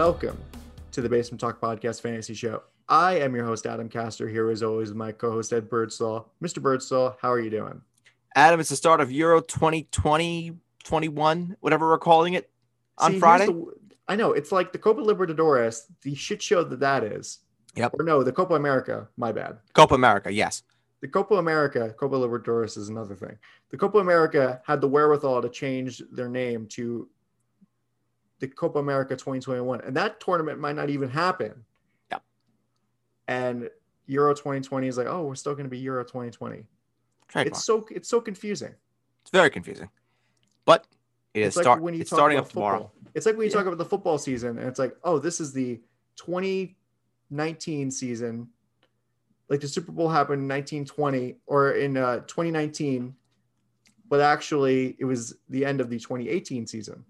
Welcome to the Basement Talk Podcast Fantasy Show. I am your host, Adam Castor, here as always with my co host, Ed Birdsall. Mr. Birdsall, how are you doing? Adam, it's the start of Euro 2020, 21, whatever we're calling it on See, Friday. the- I know, it's like the Copa Libertadores, the shit show that that is. Yep. Or no, the Copa America, my bad. Copa America, yes. The Copa America, Copa Libertadores is another thing. The Copa America had the wherewithal to change their name to the Copa America 2021, and that tournament might not even happen. Yeah. And Euro 2020 is like, oh, we're still going to be Euro 2020. Trademark. It's so it's so confusing. It's very confusing, but it is It's like start. when you It's talk starting about up tomorrow. It's like when you Yeah. talk about the football season, and it's like, oh, this is the 2019 season. Like the Super Bowl happened in 1920 or in uh, 2019, but actually it was the end of the 2018 season.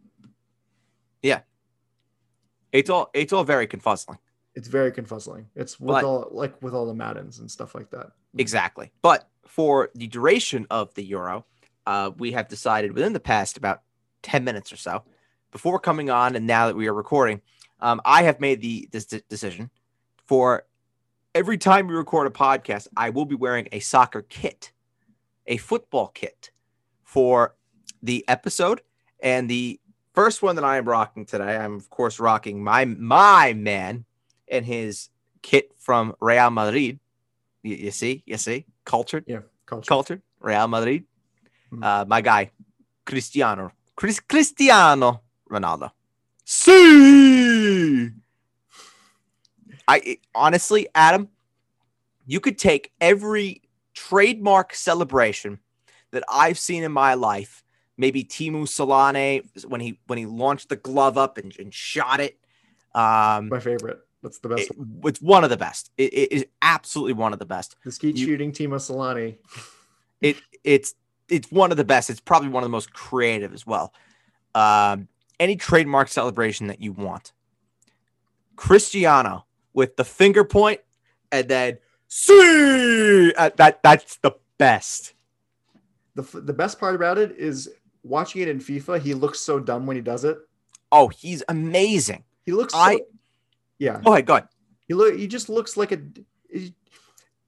It's all. It's all very confuzzling. It's very confuzzling. It's with But- all like with all the Maddens and stuff like that. Exactly. But for the duration of the Euro, uh, we have decided within the past about 10 minutes or so, before coming on and now that we are recording, um, I have made the this de- decision for every time we record a podcast, I will be wearing a soccer kit, a football kit for the episode. And the first one that I am rocking today, I'm of course rocking my my man and his kit from Real Madrid. You, you see, you see, cultured, Yeah, culture. cultured, Real Madrid. Mhm. Uh, my guy, Cristiano, Chris, Cristiano Ronaldo. See, I it- honestly, Adam, you could take every trademark celebration that I've seen in my life. Maybe Timu Solane when he when he launched the glove up and, and shot it. Um, My favorite. That's the best. it- it's one of the best. It- it is absolutely one of the best. the skeet you- shooting Timo Solani. It it's it's one of the best. It's probably one of the most creative as well. Um, any trademark celebration that you want. Cristiano with the finger point and then see uh, that that's the best. The f- the best part about it is watching it in FIFA. He looks so dumb when he does it. Oh, he's amazing. He looks. So, I- yeah. Go ahead, go ahead. He look. He just looks like a.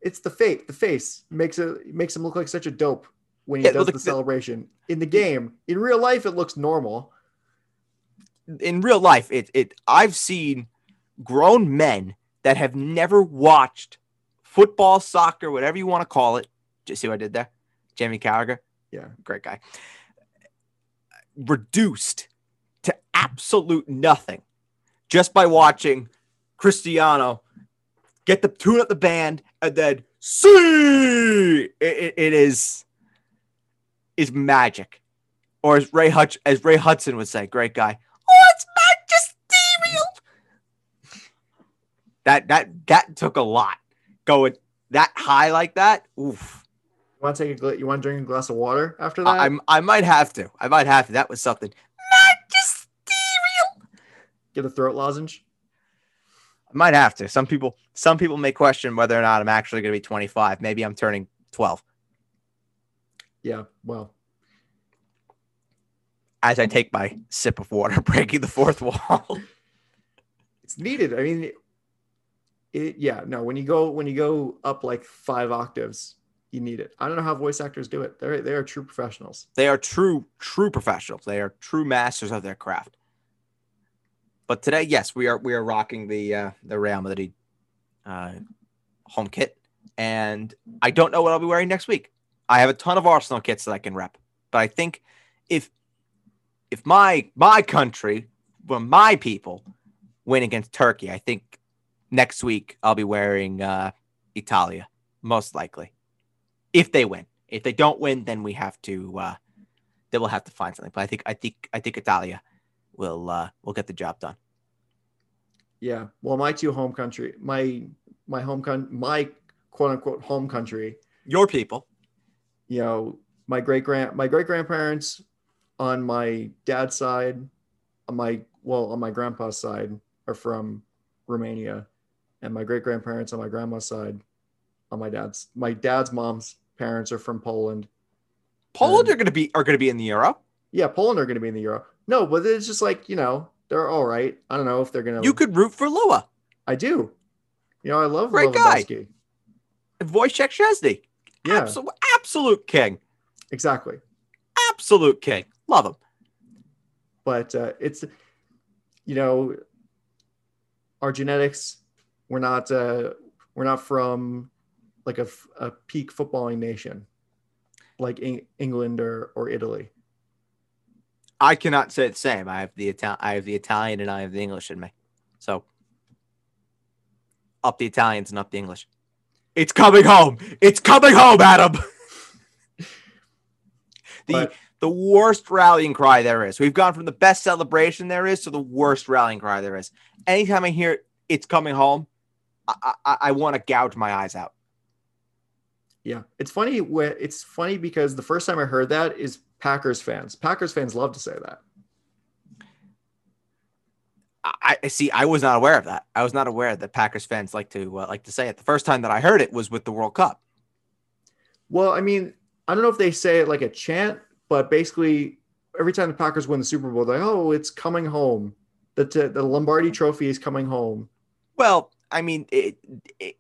It's the fake. The face makes it makes him look like such a dope when he Yeah, does the- the- celebration in the game. In real life, it looks normal. in real life, it it I've seen grown men that have never watched football, soccer, whatever you want to call it. Just see what I did there? Jamie Carragher, Yeah. great guy. Reduced to absolute nothing just by watching Cristiano get the tune up the band and then see it, it- it is is magic. Or as Ray Hutch as Ray Hudson would say, great guy. Oh, it's magisterial. That that that took a lot. Going that high like that. Oof. You want to take a gla- you want to drink a glass of water after that? I, I'm I might have to. I might have to. That was something. Magisterial. Get a throat lozenge. I might have to. Some people some people may question whether or not I'm actually going to be 25. Maybe I'm turning 12 Yeah. Well, as I take my sip of water, breaking the fourth wall. it's needed. I mean, it, yeah. No, when you go when you go up like five octaves, you need it. I don't know how voice actors do it. They're they are true professionals. they are true true professionals they are true masters of their craft but today yes we are we are rocking the uh the real madrid uh home kit and i don't know what i'll be wearing next week i have a ton of arsenal kits that i can rep but i think if if my my country well my people win against turkey i think next week i'll be wearing uh italia most likely if they win if they don't win then we have to uh they will have to find something. But I think I think I think Italia will uh will get the job done. Yeah. Well, my two home country, my my home con my quote unquote home country. Your people. You know, my great grand my great grandparents on my dad's side, on my well on my grandpa's side are from Romania, and my great grandparents on my grandma's side, on my dad's my dad's mom's parents are from Poland. Poland are going to be are going to be in the Euro. Yeah, Poland are going to be in the Euro. No, but it's just like you know they're all right. I don't know if they're gonna. You could root for Lua. I do. You know, I love Great guy. Lewandowski. Wojciech Szczesny. Yeah, Absolute, absolute king. exactly. Absolute king. Love him. But uh, it's, you know, our genetics. We're not. Uh, we're not from like a, a peak footballing nation, like Eng- England or or Italy. I cannot say the same. I have the Ital- I have the Italian and I have the English in me. So up the Italians and up the English. It's coming home. It's coming home, Adam. the But- the worst rallying cry there is. We've gone from the best celebration there is to the worst rallying cry there is. Anytime I hear it's coming home, I, I, I want to gouge my eyes out. Yeah, it's funny. It's funny because the first time I heard that is Packers fans. Packers fans love to say that. I I- see. I was not aware of that. I was not aware that Packers fans like to uh, like to say it. The first time that I heard it was with the World Cup. Well, I mean, I don't know if they say it like a chant, but basically, every time the Packers win the Super Bowl, they're like, "Oh, it's coming home. The t- the Lombardi Trophy is coming home." Well, I mean, it, it,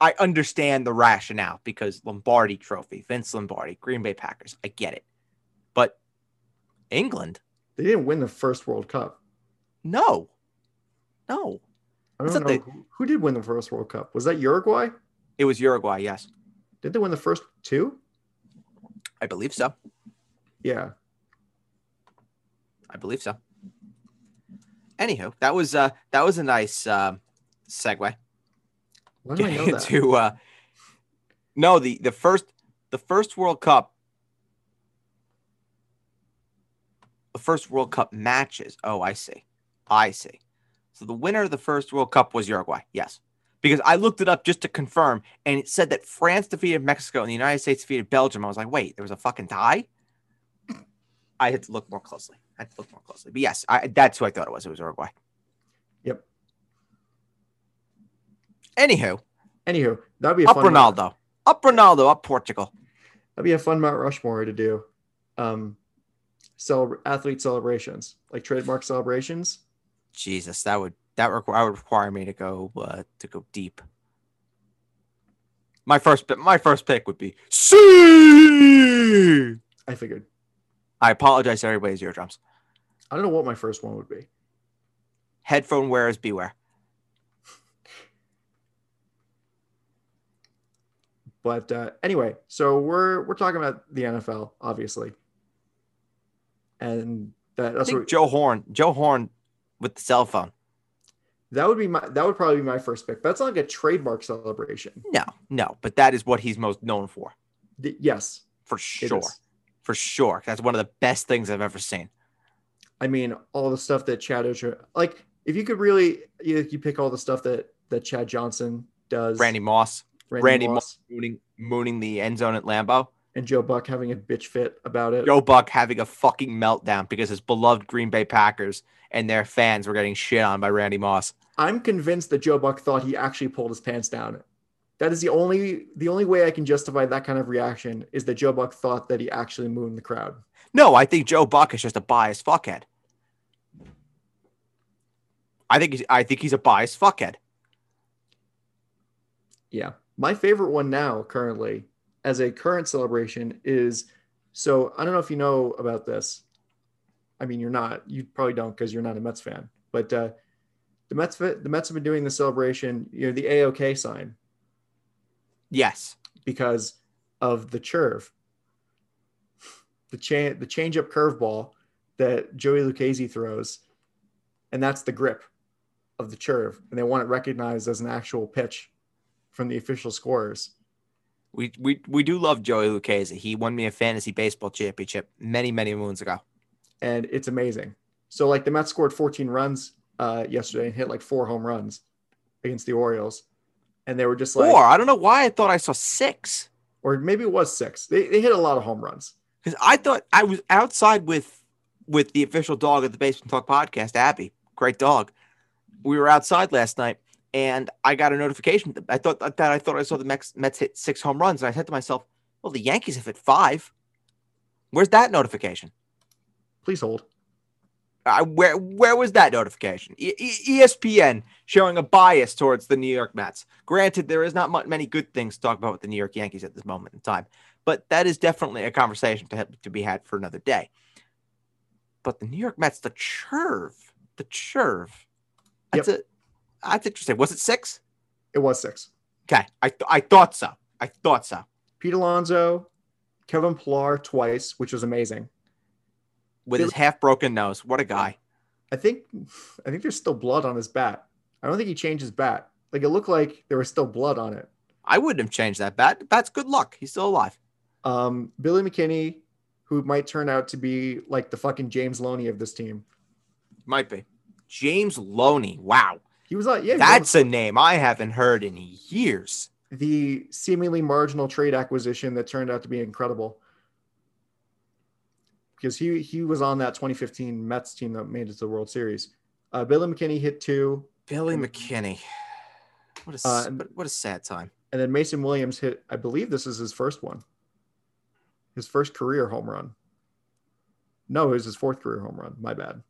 I understand the rationale because Lombardi Trophy, Vince Lombardi, Green Bay Packers. I get it, but England, They didn't win the first World Cup. no, no. I don't know who, did win the first World Cup. Was that Uruguay? It was Uruguay. Yes, Did they win the first two? I believe so. Yeah. I believe so. Anywho, that was uh that was a nice um segue. Why do I know that? to uh no the the first the first world cup the first world cup matches. Oh i see. I see. So the winner of the first world cup was uruguay. Yes. Because i looked it up just to confirm and it said that france defeated mexico and the united states defeated belgium. I was like wait there was a fucking tie? I had to look more closely. I had to look more closely. But yes I, that's who i thought it was. It was uruguay Yep. Anywho Anywho, that'd be a up fun Ronaldo. Up Ronaldo. Up Portugal. That'd be a fun Mount Rushmore to do. Um, celebra- athlete celebrations, like trademark celebrations. Jesus, that would that require would require me to go uh, to go deep. My first pick, my first pick would be C. I figured. I apologize to everybody's eardrums. I don't know what my first one would be. Headphone wearers beware. But uh, anyway, so we're we're talking about the NFL, obviously, and that, I that's think what Joe Horn, Joe Horn, with the cell phone. that would be my that would probably be my first pick. That's not like a trademark celebration. No, no, but that is what he's most known for, Th- yes, for sure, for sure. That's one of the best things I've ever seen. I mean, all the stuff that Chad Ocho, like, if you could really, you, you pick all the stuff that that Chad Johnson does, Randy Moss Randy, Randy Moss, mooning mooning the end zone at Lambeau. and Joe Buck having a bitch fit about it. Joe Buck having a fucking meltdown because his beloved Green Bay Packers and their fans were getting shit on by Randy Moss. I'm convinced that Joe Buck thought he actually pulled his pants down. That is the only the only way I can justify that kind of reaction is that Joe Buck thought that he actually mooned the crowd. No, I think Joe Buck is just a biased fuckhead. I think he's, I think he's a biased fuckhead. Yeah. My favorite one now, currently, as a current celebration, is so I don't know if you know about this. I mean, you're not, you probably don't because you're not a Mets fan, but uh, the Mets, the Mets have been doing the celebration, you know, the AOK sign Yes. because of the curve, the change, the change up curveball that Joey Lucchesi throws, and that's the grip of the curve, and they want it recognized as an actual pitch from the official scorers. We, we we do love Joey Lucchesi. He won me a fantasy baseball championship many many moons ago. and it's amazing. So like the Mets scored 14 runs uh, yesterday and hit like four home runs against the Orioles, and they were just like, or I don't know why I thought I saw six or maybe it was six. They, they hit a lot of home runs. because I thought I was outside with with the official dog of the Basement Talk podcast, Abby. Great dog. We were outside last night, and I got a notification. that- I thought that I thought I saw the Mets, Mets hit six home runs, and I said to myself, "Well, the Yankees have hit five. Where's that notification?" Please hold. Uh, where where was that notification? E- ESPN showing a bias towards the New York Mets. Granted, there is not much, many good things to talk about with the New York Yankees at this moment in time, but that is definitely a conversation to have, to be had for another day. But the New York Mets, the churve, the churve. That's it. That's interesting. Was it six? It was six. Okay, I th- I thought so. I thought so. Pete Alonso, Kevin Pillar twice, which was amazing. With his half broken nose, what a guy. I think I think there's still blood on his bat. I don't think he changed his bat. Like it looked like there was still blood on it. I wouldn't have changed that bat. That's good luck. He's still alive. Um, Billy McKinney, who might turn out to be like the fucking James Loney of this team. Might be. James Loney. Wow. He was like, yeah, That's a name I haven't heard in years. the seemingly marginal trade acquisition that turned out to be incredible. Because he he was on that 2015 Mets team that made it to the World Series. Uh, Billy McKinney hit two, Billy McKinney. What a Uh, what- what a sad time. and then Mason Williams hit. I believe this is his first one. His first career home run. No, it was his fourth career home run. My bad.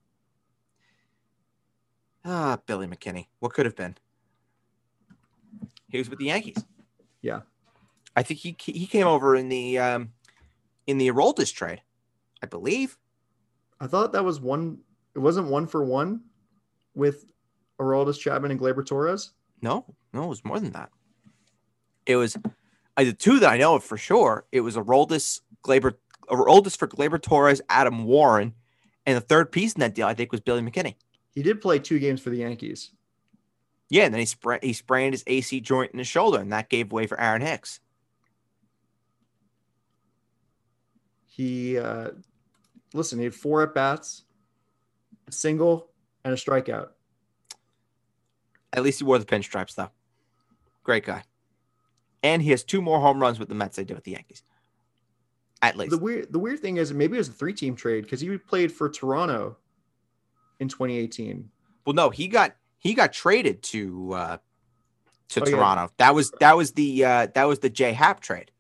Ah, Billy McKinney. What could have been? He was with the Yankees. Yeah. I think he he came over in the um in the Aroldis trade, I believe. I thought that was one. It wasn't one for one with Aroldis Chapman and Gleyber Torres. No, no, it was more than that. It was I the two that I know of for sure. It was Aroldis, Gleyber, Aroldis for Gleyber Torres, Adam Warren, and the third piece in that deal I think was Billy McKinney. He did play two games for the Yankees. Yeah, and then he spra- he sprained his AC joint in his shoulder, and that gave way for Aaron Hicks. He uh, listen. He had four at bats, a single, and a strikeout. At least he wore the pinstripes, though. Great guy. And he has two more home runs with the Mets he did with the Yankees. At least. The weird the weird thing is maybe it was a three team trade because he played for Toronto in 2018. well, no, he got he got traded to uh to Oh, yeah. Toronto. That was that was the uh that was the J Hap trade.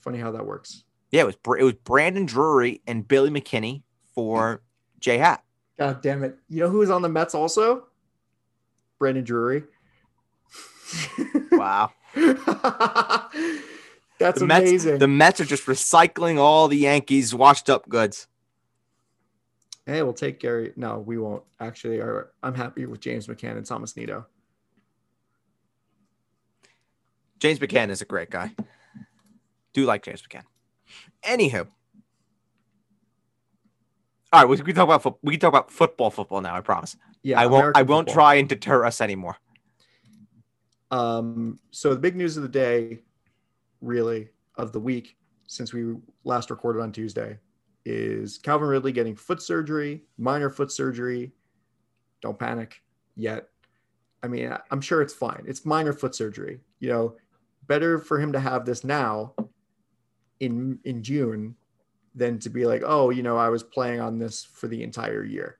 Funny how that works. Yeah, it was Br- it was Brandon Drury and Billy McKinney for J Hap. God damn it! You know who was on the Mets also? Brandon Drury. Wow. That's the Mets, amazing. the Mets are just recycling all the Yankees washed up goods. Hey, we'll take Gary. No, we won't. Actually, I- I'm happy with James McCann and Thomas Nido. James McCann is a great guy. Do like James McCann. Anywho. All right, we can talk about fo- we can talk about football football now, I promise. Yeah, I won't I won't football. try and deter us anymore. Um, so the big news of the day, really, of the week since we last recorded on Tuesday, is Calvin Ridley getting foot surgery, minor foot surgery. Don't panic yet. I mean, I'm sure it's fine. It's minor foot surgery. You know, better for him to have this now in in June than to be like, oh, you know, I was playing on this for the entire year,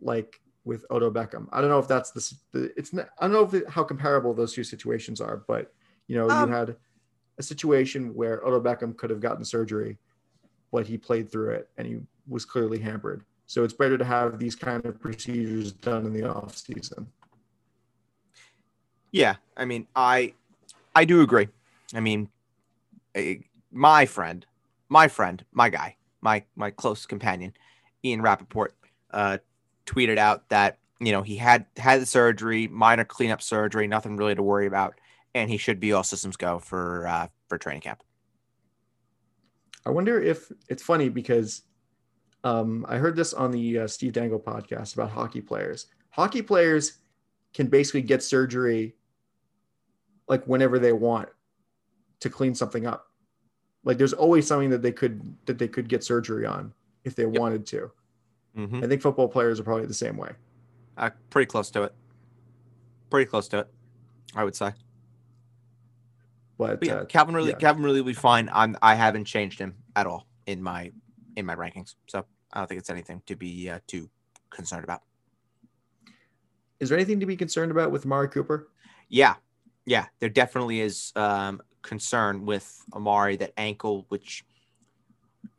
like with Odell Beckham. I don't know if that's the, the it's not, I don't know if it, how comparable those two situations are, but you know, Um, you had a situation where Odell Beckham could have gotten surgery, but he played through it and he was clearly hampered. So it's better to have these kind of procedures done in the off season. Yeah, I mean, I I do agree. I mean, eh, my friend, my friend, my guy, my my close companion, Ian Rapoport, uh, tweeted out that you know he had had the surgery, minor cleanup surgery, nothing really to worry about, and he should be all systems go for uh, for training camp. I wonder if it's funny because um, I heard this on the uh, Steve Dangle podcast about hockey players. Hockey players can basically get surgery like whenever they want to clean something up. Like there's always something that they could that they could get surgery on if they Yep. wanted to. Mm-hmm. I think football players are probably the same way. Uh, pretty close to it. Pretty close to it, I would say. But, But yeah, uh, Calvin Ridley, yeah. Calvin Ridley will be fine. I'm, I haven't changed him at all in my in my rankings, so I don't think it's anything to be uh, too concerned about. is there anything to be concerned about with Amari Cooper? Yeah, yeah, there definitely is um, concern with Amari that ankle, which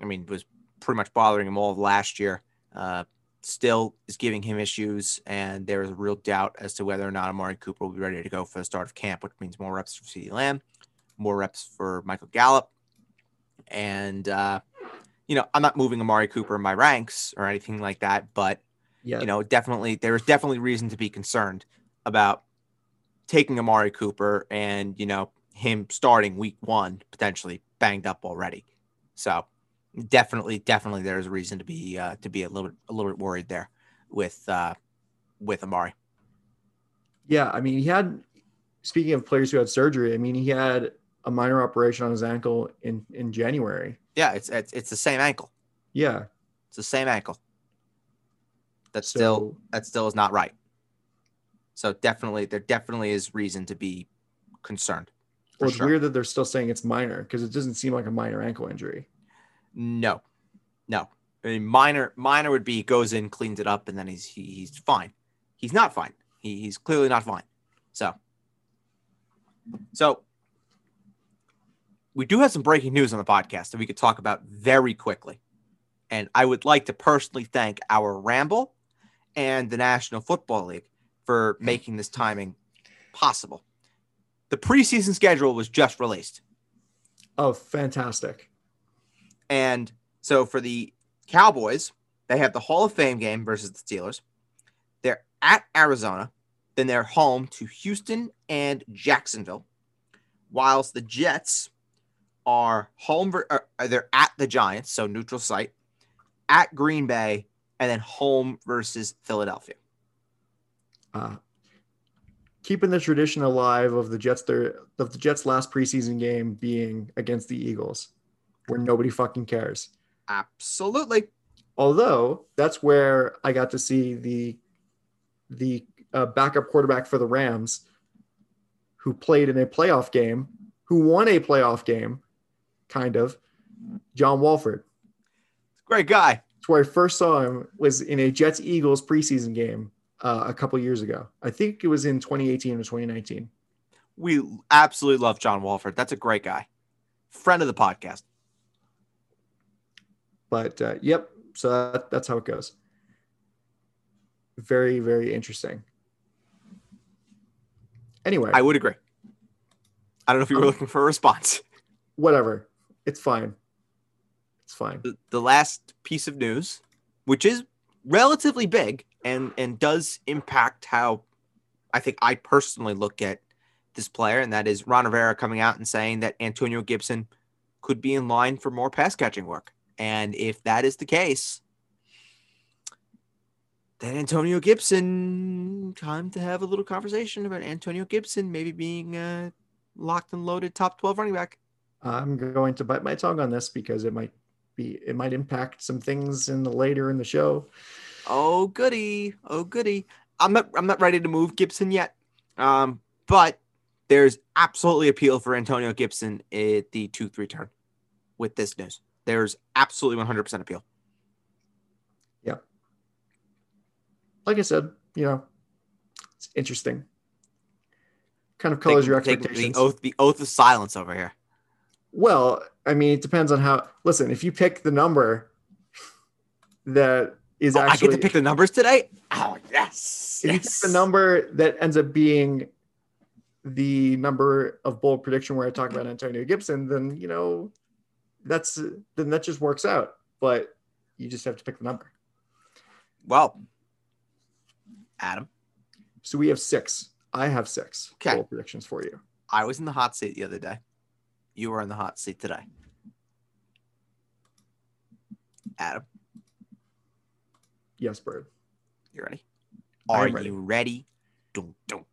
I mean was pretty much bothering him all of last year. Uh, still is giving him issues, and there is a real doubt as to whether or not Amari Cooper will be ready to go for the start of camp, which means more reps for CeeDee Lamb, more reps for Michael Gallup. And, uh, you know, I'm not moving Amari Cooper in my ranks or anything like that, but, Yeah. you know, definitely, there's definitely reason to be concerned about taking Amari Cooper and, you know, him starting week one, potentially banged up already. So, definitely, definitely, there's a reason to be uh, to be a little bit a little bit worried there with uh, with Amari. Yeah, I mean, he had. Speaking of players who had surgery, I mean, he had a minor operation on his ankle in in January. Yeah, it's it's, it's the same ankle. Yeah, It's the same ankle. That still that still is not right. So definitely, there definitely is reason to be concerned. well, it's sure. weird that they're still saying it's minor because it doesn't seem like a minor ankle injury. No, no. I mean, minor minor would be goes in, cleans it up, and then he's he, he's fine. He's not fine. He, he's clearly not fine. So, so we do have some breaking news on the podcast that we could talk about very quickly. And I would like to personally thank our Ramble and the National Football League for making this timing possible. The preseason schedule was just released. Oh, fantastic! And so for the Cowboys, they have the Hall of Fame game versus the Steelers. They're at Arizona, then they're home to Houston and Jacksonville. Whilst the Jets are home, ver- or, or they're at the Giants, so neutral site, at Green Bay, and then home versus Philadelphia. Uh, keeping the tradition alive of the Jets, their of the Jets' last preseason game being against the Eagles, where nobody fucking cares. Absolutely. Although that's where I got to see the the uh, backup quarterback for the Rams, who played in a playoff game, who won a playoff game, kind of, John Wolford. Great guy. It's where I first saw him was in a Jets Eagles preseason game uh, a couple years ago. I think it was in 2018 or 2019. We absolutely love John Wolford. That's a great guy. Friend of the podcast. But uh, yep, so that, that's how it goes. Very, very interesting. Anyway, I would agree. I don't know if you were Um, looking for a response. whatever. It's fine. It's fine. The, the last piece of news, which is relatively big and and does impact how I think I personally look at this player, and that is Ron Rivera coming out and saying that Antonio Gibson could be in line for more pass catching work. And if that is the case, then Antonio Gibson, time to have a little conversation about Antonio Gibson maybe being uh, locked and loaded top 12 running back. I'm going to bite my tongue on this because it might be it might impact some things in the later in the show. Oh goody, oh goody. I'm not I'm not ready to move Gibson yet. Um, but there's absolutely appeal for Antonio Gibson at the two three turn with this news. There's absolutely 100% appeal. Yeah, like I said, you know, it's interesting. Kind of colors your expectations. The oath, the oath of silence over here. Well, I mean, it depends on how. Listen, if you pick the number that is Oh, I get to pick the numbers today. Oh yes, if you pick the number that ends up being the number of bold prediction where I talk about Antonio Gibson, then you know, that's then that just works out. But you just have to pick the number. Well, Adam, So we have six. I have six Okay. bold predictions for you. I was in the hot seat the other day. You are in the hot seat today. Adam, Yes, Bird. you ready? Are ready. you ready? Dun, dun.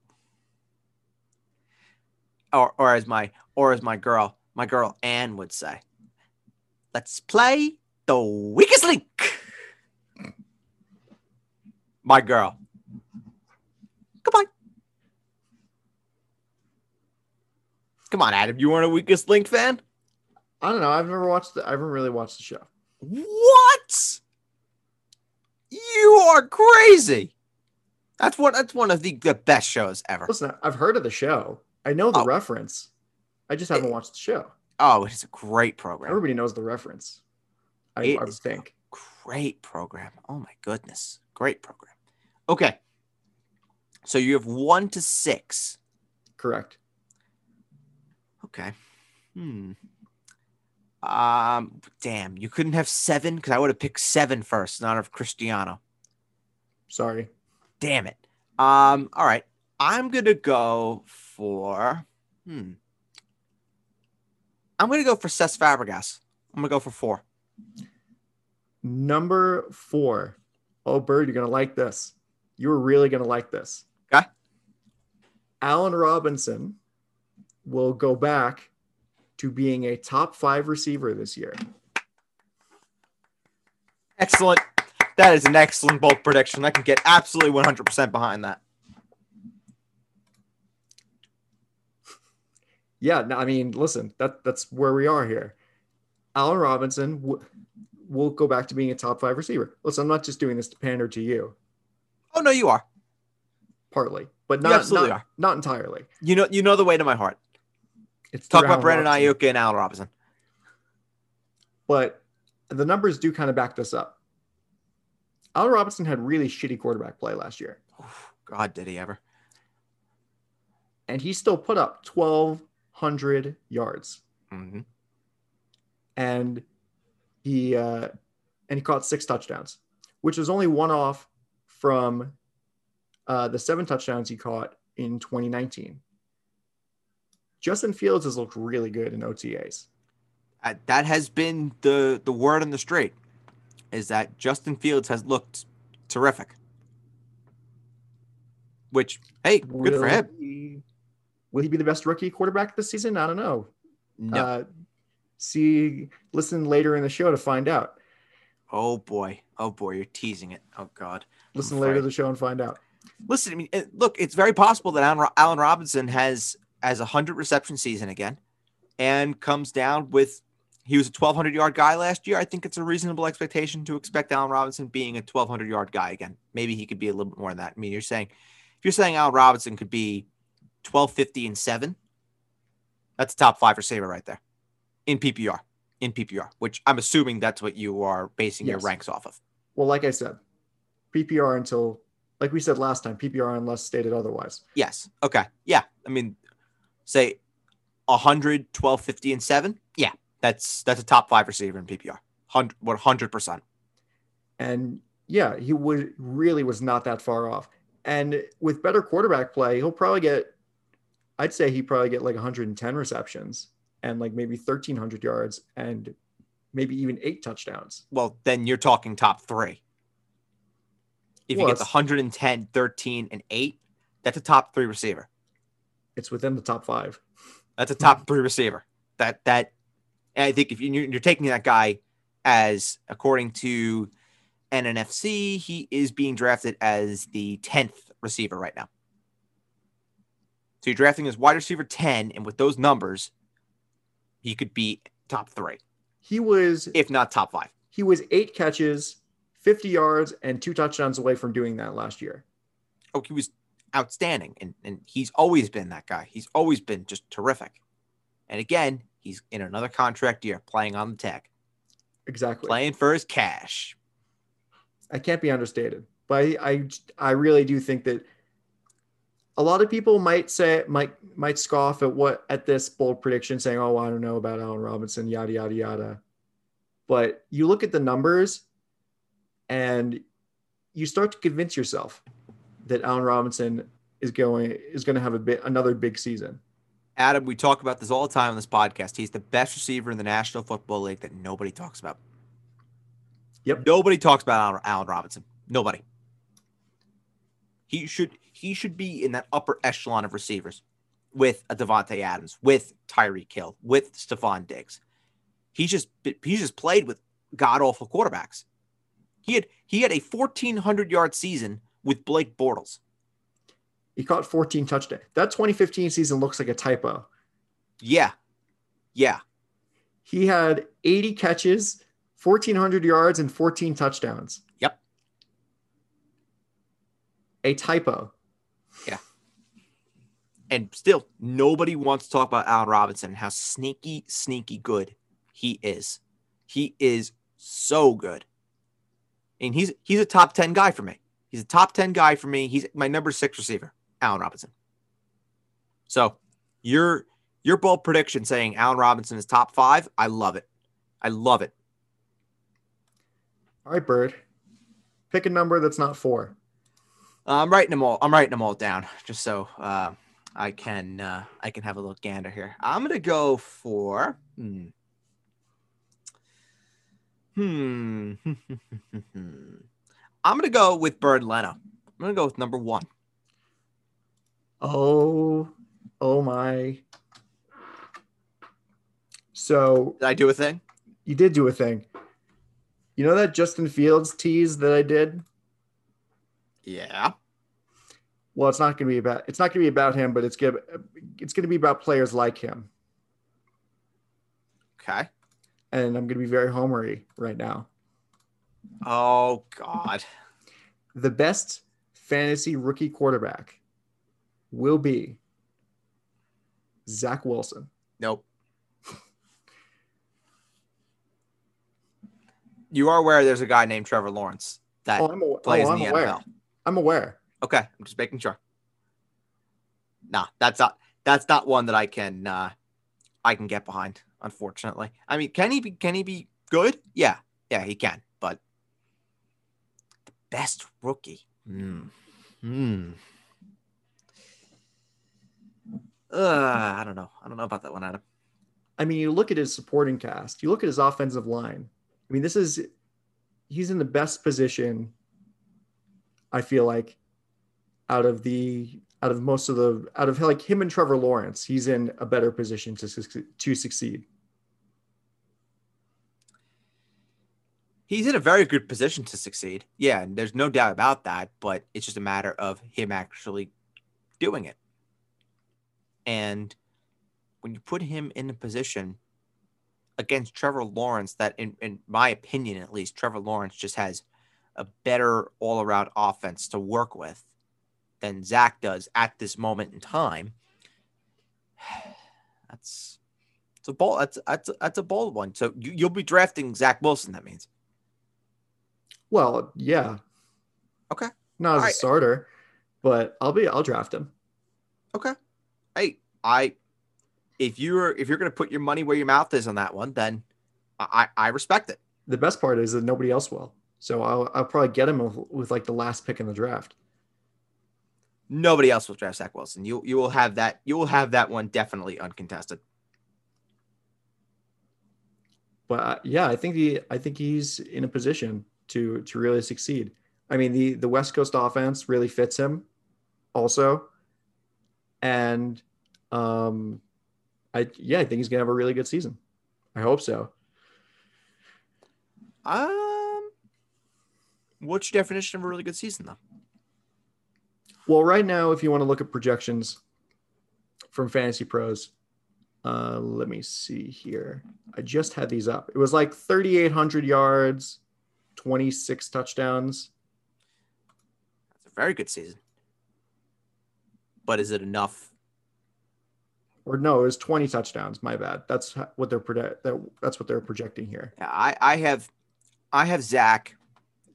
Or, or as my, or as my girl, my girl Anne would say, "Let's play the weakest link." My girl. Come Come on, Adam. You aren't a weakest link fan? I don't know. I've never watched. The, I haven't really watched the show. What? You are crazy. That's one. That's one of the, the best shows ever. Listen, I've heard of the show. I know the Oh. reference. I just haven't watched the show. Oh, it's a great program. Everybody knows the reference. I, It I think. great program. Oh my goodness. Great program. Okay. So you have one to six. Correct. Okay. Hmm. Um, damn, you couldn't have seven because I would have picked seven first, not of Cristiano. Sorry. Damn it. Um, all right. I'm gonna go for hmm. I'm gonna go for Cesc Fabregas. I'm gonna go for four. Number four. Oh, Bird, you're gonna like this. You're really gonna like this. Okay. Allen Robinson will go back to being a top five receiver this year. Excellent. That is an excellent bold prediction. I can get absolutely 100% behind that. Yeah, no, I mean, listen, that that's where we are here. Allen Robinson w- will go back to being a top five receiver. Listen, I'm not just doing this to pander to you, Oh no, you are. partly, but not not, not entirely. You know, you know the way to my heart. It's Talk about Brandon. Aiyuk and Allen Robinson. but the numbers do kind of back this up. Allen Robinson had really shitty quarterback play last year, God, did he ever? and he still put up 1,200 yards, hmm and he uh, and he caught six touchdowns, which was only one off from uh, the seven touchdowns he caught in 2019. Justin Fields has looked really good in OTAs. Uh, that has been the the word on the street, is that Justin Fields has looked terrific. Which, hey, good will for him. He, will he be the best rookie quarterback this season? I don't know. No. Uh, see, listen later in the show to find out. oh boy. Oh boy, you're teasing it. Oh God. Listen later to the show and find out. Listen, I mean, look, it's very possible that Allen Robinson has has a hundred reception season again, and comes down with he was a twelve hundred yard guy last year. I think it's a reasonable expectation to expect Allen Robinson being a twelve hundred yard guy again. Maybe he could be a little bit more than that. I mean, you're saying if you're saying Allen Robinson could be twelve fifty and seven, that's a top five receiver right there in PPR. In PPR, which I'm assuming that's what you are basing your ranks off of. Well, like I said, PPR until, like we said last time, PPR unless stated otherwise. Yes. Okay. Yeah. I mean, say 100, 12, 50, and 7. Yeah. That's that's a top five receiver in PPR. 100, 100%. And yeah, he would really was not that far off. And with better quarterback play, he'll probably get, I'd say he probably get like 110 receptions and like maybe 1,300 yards and maybe even eight touchdowns. Well, then you're talking top three. If Well, you get the it's- 110, 13, and 8, that's a top three receiver. It's within the top five. That's a top three receiver. That that and I think if you- you're, you're taking that guy as according to NFFC, he is being drafted as the 10th receiver right now. So you're drafting as wide receiver 10, and with those numbers, he could be top three, He was if not top five. he was eight catches, 50 yards, and two touchdowns away from doing that last year. Oh, he was outstanding, and, and he's always been that guy. He's always been just terrific. And again, he's in another contract year, playing on the tag, Exactly. playing for his cash. I can't be understated, but I, I I really do think that a lot of people might say might might scoff at what at this bold prediction, saying, "Oh, I don't know about Allen Robinson, yada yada yada." But you look at the numbers, and you start to convince yourself that Allen Robinson is going is going to have a bit another big season. Adam, we talk about this all the time on this podcast. He's the best receiver in the National Football League that nobody talks about. Yep. Nobody talks about Allen, Robinson. Nobody. He should he should be in that upper echelon of receivers with a Davante Adams, with Tyreek Hill, with Stefon Diggs. He's just he's just played with god awful quarterbacks. He had he had a 1400 yard season with Blake Bortles. He caught 14 touchdowns. That 2015 season looks like a typo. Yeah. Yeah. He had 80 catches, 1,400 yards, and 14 touchdowns. Yep. A typo. Yeah. And still, nobody wants to talk about Allen Robinson and how sneaky, sneaky good he is. He is so good. And he's he's a top 10 guy for me. He's a top 10 guy for me. He's my number six receiver, Allen Robinson. So your your bold prediction saying Allen Robinson is top five, I love it. I love it. All right, Bird. Pick a number that's not four. Uh, I'm writing them all. I'm writing them all down just so uh, I can uh, I can have a little gander here. I'm gonna go for hmm. Hmm. I'm gonna go with Bernd Leno. I'm gonna go with number one. Oh, oh my. So Did I do a thing? you did do a thing. You know that Justin Fields tease that I did? Yeah. Well, it's not going to be about it's not going to be about him, but it's going to it's going to be about players like him. Okay. And I'm going to be very homery right now. Oh God. The best fantasy rookie quarterback will be Zach Wilson. Nope. you are aware there's a guy named Trevor Lawrence that Oh, I'm, aw- plays oh, in the aware. NFL. I'm aware. Okay, I'm just making sure. Nah, that's not that's not one that I can uh I can get behind, unfortunately. I mean, can he be can he be good? Yeah, yeah, he can, best rookie. Hmm. Hmm. Uh, I don't know. I don't know about that one, Adam. I mean, you look at his supporting cast, you look at his offensive line. I mean, this is he's in the best position, I feel like, out of the out of most of the out of like him and Trevor Lawrence, he's in a better position to suc- to succeed. He's in a very good position to succeed. Yeah, and there's no doubt about that, but it's just a matter of him actually doing it. And when you put him in a position against Trevor Lawrence, that in, in my opinion at least, Trevor Lawrence just has a better all around offense to work with than Zach does at this moment in time. That's it's a bold that's that's that's a bold one. So you, you'll be drafting Zach Wilson, that means. Well, yeah. Okay. Not as a starter, but I'll be I'll draft him. Okay. Hey, I if you're if you're gonna put your money where your mouth is on that one, then I I respect it. The best part is that nobody else will. So I'll I'll probably get him with, with like the last pick in the draft. Nobody else will draft Zach Wilson. You you will have that you will have that one definitely uncontested. but uh, yeah, I think he I think he's in a position to to really succeed. I mean, the the West Coast offense really fits him, also, and um, I yeah, I think he's gonna have a really good season. I hope so. Um what's your definition of a really good season though? Well, right now, if you want to look at projections from Fantasy Pros, uh, let me see here. I just had these up. It was like 3,800 yards, 26 touchdowns. That's a very good season. But is it enough? or no, it was 20 touchdowns. My bad. That's what they're project. That, that's what they're projecting here. Yeah, I I have I have Zach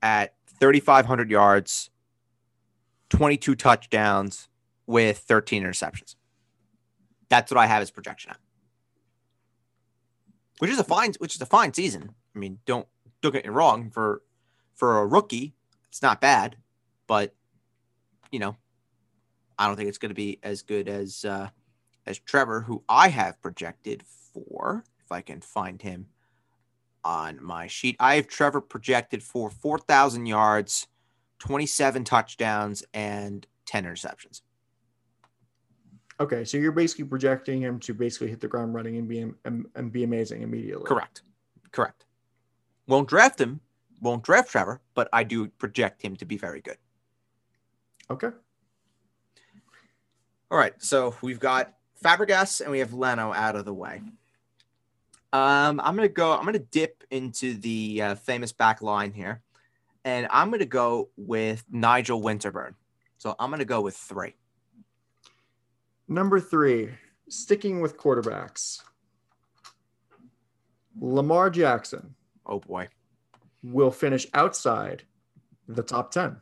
at 3500 yards, 22 touchdowns with 13 interceptions. That's what I have as projection at. Which is a fine which is a fine season. I mean, don't don't get me wrong for for a rookie, it's not bad, but you know, I don't think it's going to be as good as uh as Trevor who I have projected for if I can find him on my sheet. I have Trevor projected for 4,000 yards, 27 touchdowns, and 10 interceptions. Okay, so you're basically projecting him to basically hit the ground running and be and, and be amazing immediately. Correct. Correct. Won't draft him, won't draft Trevor, but I do project him to be very good. Okay. All right. So we've got Fabregas and we have Leno out of the way. Um, I'm gonna go. I'm gonna dip into the uh, famous back line here, and I'm gonna go with Nigel Winterburn. So I'm gonna go with three. Number three, sticking with quarterbacks. Lamar Jackson Oh boy. will finish outside The top 10.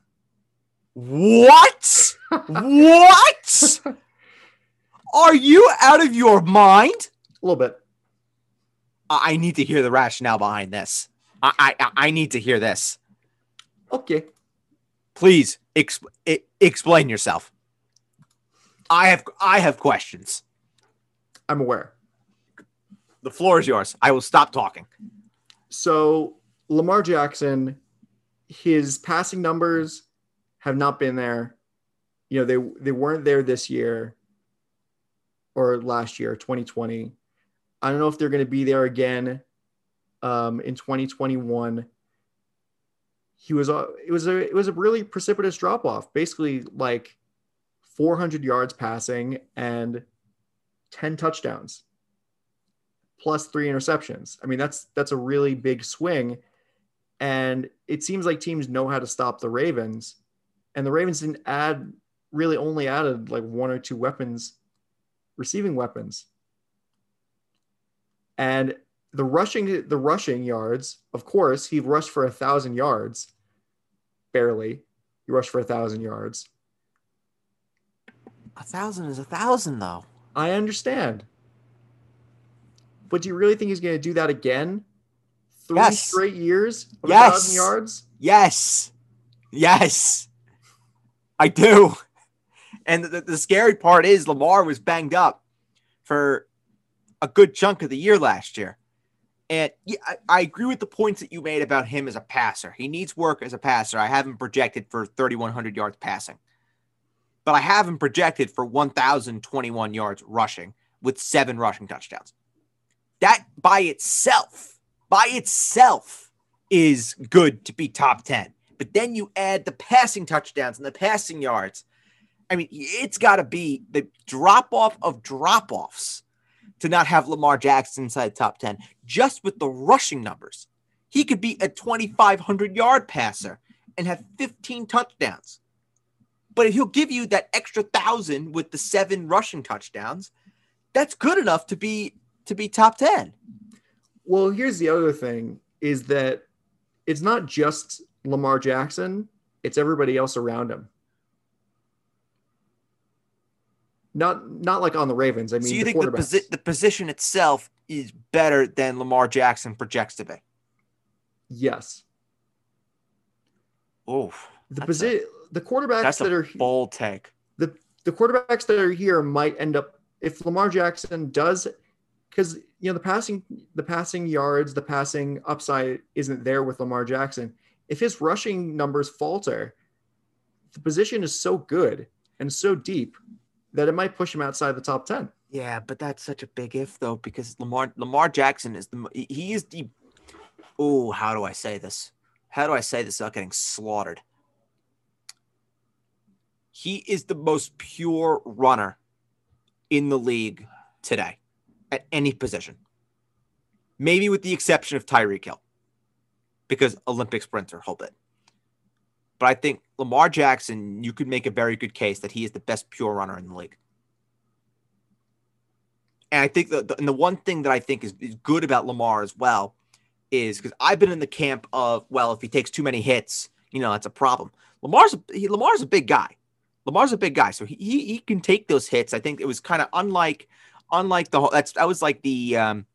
What? what? Are you out of your mind? A little bit. I I need to hear the rationale behind this. I I, I need to hear this. Okay. Please exp- explain yourself. I have I have questions. I'm aware. The floor is yours. I will stop talking. So Lamar Jackson, his passing numbers have not been there. You know, they they weren't there this year or last year, 2020. I don't know if they're going to be there again um, in 2021. He was it was a it was a really precipitous drop off. Basically, like 400 yards passing and 10 touchdowns plus three interceptions. I mean, that's that's a really big swing. And it seems like teams know how to stop the Ravens. And the Ravens didn't add really only added like one or two weapons, receiving weapons. And the rushing the rushing yards, of course, he rushed for a thousand yards. Barely. He rushed for a thousand yards. A thousand is a thousand, though. I understand. But do you really think he's going to do that again? Three Yes. straight years of Yes. a thousand yards? Yes. Yes. I do. And the, the scary part is Lamar was banged up for a good chunk of the year last year. And yeah, I, I agree with the points that you made about him as a passer. He needs work as a passer. I have him projected for 3,100 yards passing, but I have him projected for 1,021 yards rushing with seven rushing touchdowns. That by itself, by itself, is good to be top 10. But then you add the passing touchdowns and the passing yards. I mean, it's got to be the drop off of drop offs to not have Lamar Jackson inside top 10 just with the rushing numbers. He could be a 2,500 yard passer and have 15 touchdowns. But if he'll give you that extra thousand with the seven rushing touchdowns, that's good enough to be to be top 10. Well, here's the other thing is that it's not just Lamar Jackson, it's everybody else around him. Not not like on the Ravens. I mean, so you the think the, posi- the position itself is better than Lamar Jackson projects to be? yes. Oh, The position the quarterbacks that are bold take. the the quarterbacks that are here might end up if Lamar Jackson does because you know the passing the passing yards the passing upside isn't there with Lamar Jackson if his rushing numbers falter the position is so good and so deep that it might push him outside the top 10 Yeah, but that's such a big if though, because Lamar Lamar Jackson is the he- is the oh how do I say this? How do I say this without getting slaughtered? He is the most pure runner in the league today at any position. Maybe with the exception of Tyreek Hill, because Olympic sprinter, whole bit. But I think Lamar Jackson, you could make a very good case that he is the best pure runner in the league. And I think the, the and the one thing that I think is, is good about Lamar as well is because I've been in the camp of well, if he takes too many hits, you know that's a problem. Lamar's a, he, Lamar's a big guy. Lamar's a big guy, so he he, he can take those hits. I think it was kind of unlike unlike the whole that's that was like the um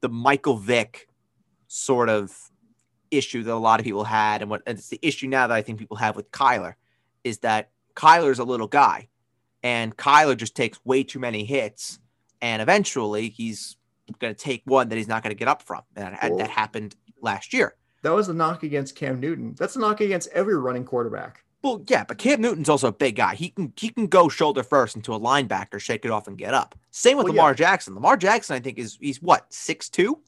the Michael Vick sort of issue that a lot of people had, and what and it's the issue now that I think people have with Kyler is that Kyler's a little guy, and Kyler just takes way too many hits, and eventually he's going to take one that he's not going to get up from, and that, Well- that happened last year. that was a knock against Cam Newton. That's a knock against every running quarterback Well, yeah, but Cam Newton's also a big guy. He can he can go shoulder first into a linebacker, shake it off, and get up. Same with Well, Lamar yeah. Jackson. Lamar Jackson, I think, is he's what six two.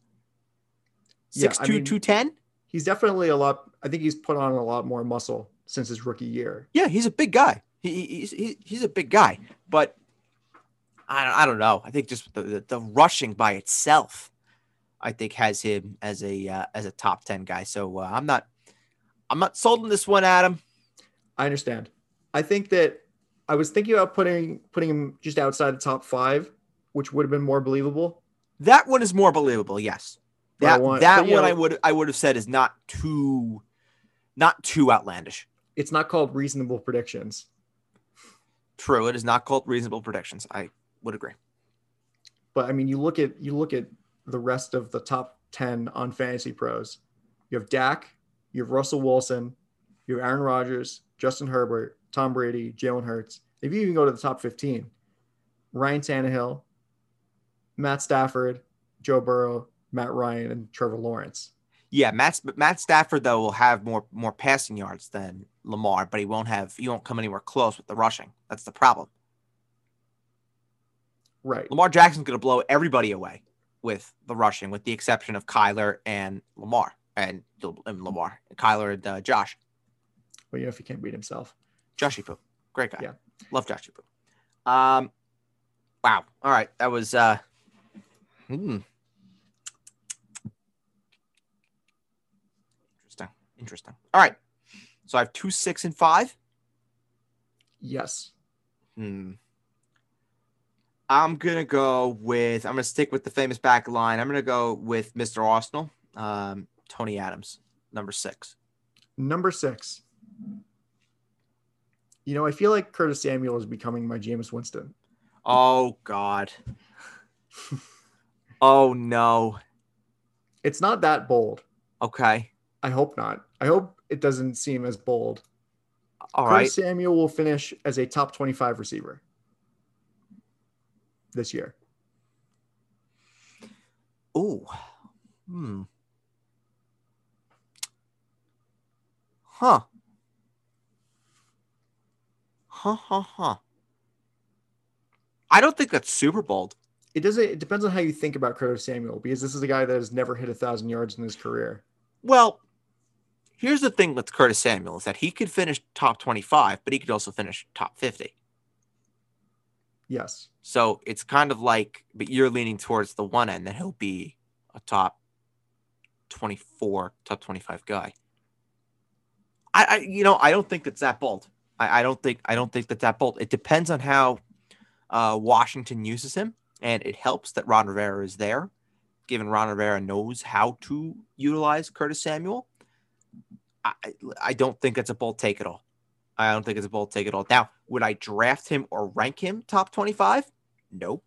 Yeah, 6'2", I mean- 210? he's definitely a lot I think he's put on a lot more muscle since his rookie year Yeah, he's a big guy. He, he- he's he, he's a big guy, but I don't, I don't know. I think just the, the, the rushing by itself, I think has him as a uh, as a top ten guy. So uh, I'm not I'm not sold on this one, Adam. I understand. I think that I was thinking about putting putting him just outside the top five, which would have been more believable. That one is more believable. Yes, But that want- that one know- I would I would have said is not too not too outlandish. It's not called reasonable predictions. True, it is not called reasonable predictions. I would agree. But I mean, you look at you look at the rest of the top ten on Fantasy Pros. You have Dak, you have Russell Wilson, you have Aaron Rodgers, Justin Herbert, Tom Brady, Jalen Hurts. If you even go to the top fifteen, Ryan Tannehill, Matt Stafford, Joe Burrow, Matt Ryan, and Trevor Lawrence. Yeah, Matt Matt Stafford though will have more more passing yards than Lamar, but he won't have he won't come anywhere close with the rushing. That's the problem. Right. Lamar Jackson's going to blow everybody away with the rushing, with the exception of Kyler and Lamar and, and Lamar, and Kyler and uh, Josh. Well, you know if he can't beat himself. Joshy Poo, great guy. Yeah. love Joshy Poo. Um, wow. All right, that was uh, hmm. Interesting. Interesting. All right. So I have two, six, and five. Yes. Hmm. I'm gonna go with. I'm gonna stick with the famous back line. I'm gonna go with Mr. Arsenal, um, Tony Adams, number six. Number six. You know, I feel like Curtis Samuel is becoming my Jameis Winston. Oh God. oh no. It's not that bold. Okay. I hope not. I hope it doesn't seem as bold. All Curtis right. Samuel will finish as a top 25 receiver this year. Ooh. Hmm. Huh. Huh, huh, huh. I don't think that's super bold. It doesn't. It depends on how you think about Curtis Samuel because this is a guy that has never hit a thousand yards in his career. Well, here's the thing with Curtis Samuel is that he could finish top 25, but he could also finish top 50. Yes. So it's kind of like, but you're leaning towards the one end that he'll be a top 24, top 25 guy. I, I you know, I don't think that's that bold. I, I don't think, I don't think that's that bolt. It depends on how uh, Washington uses him, and it helps that Ron Rivera is there, given Ron Rivera knows how to utilize Curtis Samuel. I, I don't think it's a bold take at all. I don't think it's a bold take at all. Now, would I draft him or rank him top 25? No.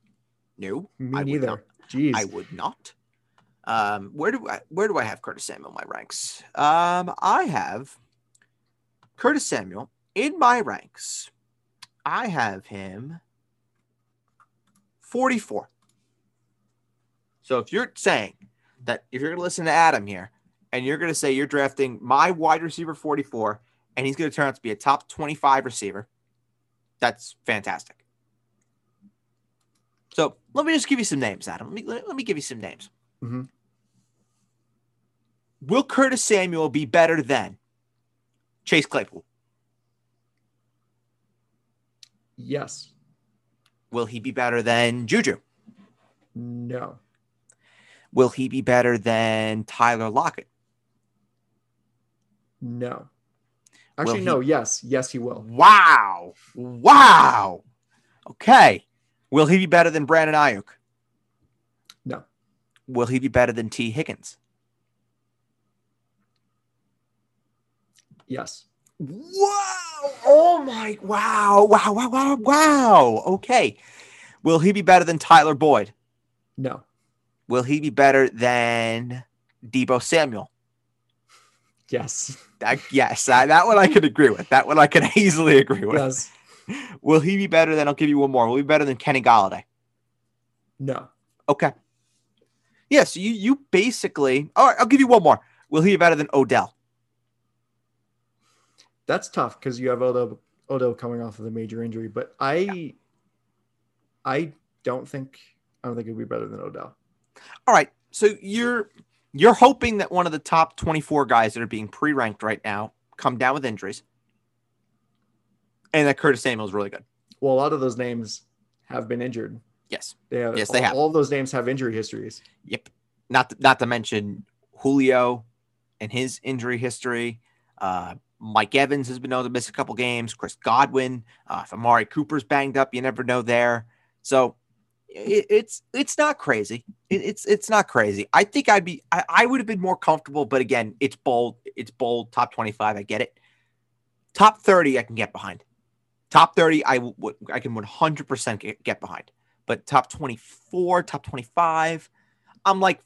No. Me I would neither. not. Jeez. I would not. Um, where do I where do I have Curtis Samuel in my ranks? Um, I have Curtis Samuel in my ranks. I have him 44. So if you're saying that if you're gonna listen to Adam here and you're gonna say you're drafting my wide receiver 44 and he's gonna turn out to be a top 25 receiver, that's fantastic. So let me just give you some names, Adam. Let me let, let me give you some names. Mhm. Will Curtis Samuel be better than Chase Claypool? Yes. Will he be better than Juju? No. Will he be better than Tyler Lockett? No. Actually, he- no. Yes. Yes, he will. Wow. Wow. Okay. Will he be better than Brandon Aiyuk? No. Will he be better than Tee Higgins? Yes. Wow. Oh my wow. Wow. Wow. Wow. Wow. Okay. Will he be better than Tyler Boyd? No. Will he be better than Deebo Samuel? Yes. That, yes, I, that one I could agree with. That one I could easily agree with. Yes. Will he be better than? I'll give you one more. Will he be better than Kenny Golladay? No. Okay. Yeah. So you you basically. All right. I'll give you one more. Will he be better than Odell? That's tough because you have Odell, Odell coming off of the major injury, but I, I don't think I don't think it'd be better than Odell. All right. So you're you're hoping that one of the top 24 guys that are being pre-ranked right now come down with injuries, and that Curtis Samuel is really good. Well, a lot of those names have been injured. Yes. They have, Yes, they all, have. All those names have injury histories. Yep. Not to, not to mention Julio and his injury history. Uh, Mike Evans has been known to miss a couple games. Chris Godwin. Uh, if Amari Cooper's banged up, you never know there. So it, it's it's not crazy. It, it's it's not crazy. I think I'd be I, I would have been more comfortable, but again, it's bold. It's bold. Top twenty five, I get it. Top thirty, I can get behind. Top thirty, I I can one hundred percent get behind. But top twenty four, top twenty five, I'm like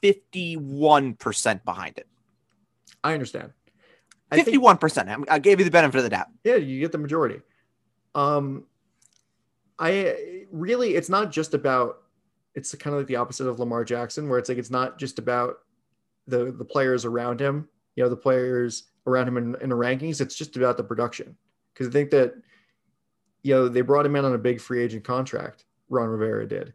fifty one percent behind it. I understand. Fifty one percent. I gave you the benefit of the doubt. Yeah, you get the majority. Um, I really, it's not just about. It's kind of like the opposite of Lamar Jackson, where it's like it's not just about the the players around him. You know, the players around him in, in the rankings. It's just about the production. Because I think that, you know, they brought him in on a big free agent contract. Ron Rivera did,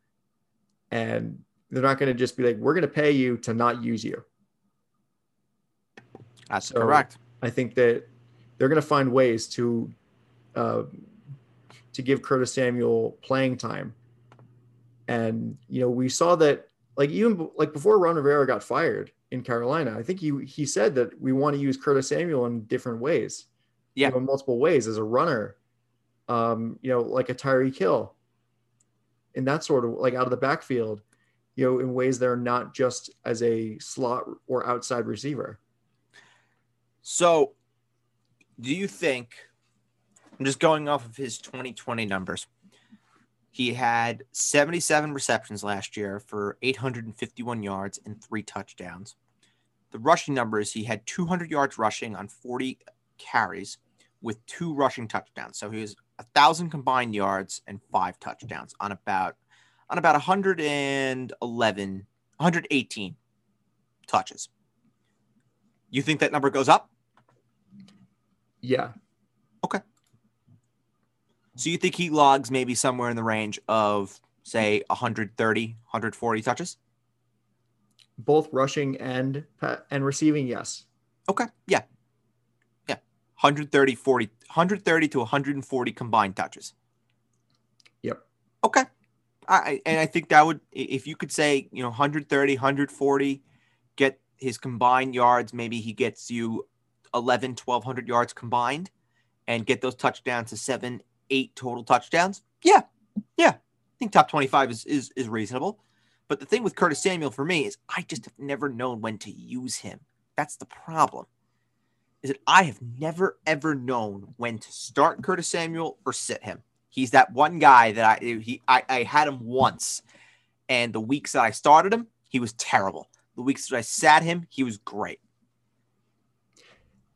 and they're not going to just be like, we're going to pay you to not use you. That's so correct. I think that they're going to find ways to uh, to give Curtis Samuel playing time. And you know, we saw that like even like before Ron Rivera got fired in Carolina, I think he he said that we want to use Curtis Samuel in different ways. Yeah, you know, multiple ways as a runner. Um, you know, like a Tyreek Hill, In that sort of like out of the backfield, you know, in ways that are not just as a slot or outside receiver. So, do you think I'm just going off of his 2020 numbers. He had 77 receptions last year for 851 yards and three touchdowns. The rushing numbers, he had 200 yards rushing on 40 carries with two rushing touchdowns. So he was a thousand combined yards and five touchdowns on about on about 111, 118 touches. You think that number goes up? Yeah. Okay. So you think he logs maybe somewhere in the range of say 130, 140 touches? Both rushing and and receiving, yes. Okay. Yeah. Yeah. 130 40 130 to 140 combined touches. Yep. Okay. I and I think that would if you could say, you know, 130, 140 get his combined yards, maybe he gets you 11 1200 yards combined and get those touchdowns to 7 eight total touchdowns, yeah, yeah, I think top 25 is, is, is reasonable. But the thing with Curtis Samuel for me is I just have never known when to use him. That's the problem. Is that I have never ever known when to start Curtis Samuel or sit him. He's that one guy that I he I, I had him once, and the weeks that I started him, he was terrible. The weeks that I sat him, he was great.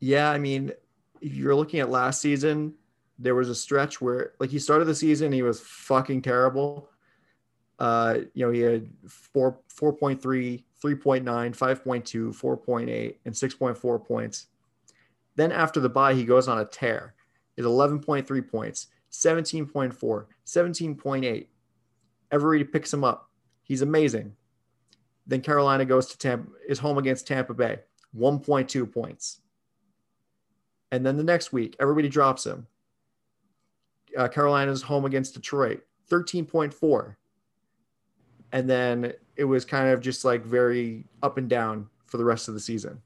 Yeah, I mean, if you're looking at last season, there was a stretch where like he started the season he was fucking terrible. Uh you know he had 4 4.3 3.9 5.2 4.8 and 6.4 points. Then after the bye he goes on a tear. Is 11.3 points 17.4 17.8 everybody picks him up. He's amazing. Then carolina goes to tampa is home against tampa bay 1.2 points and then the next week everybody drops him uh, Carolina's home against Detroit, 13.4. And then it was kind of just like very up and down for the rest of the season.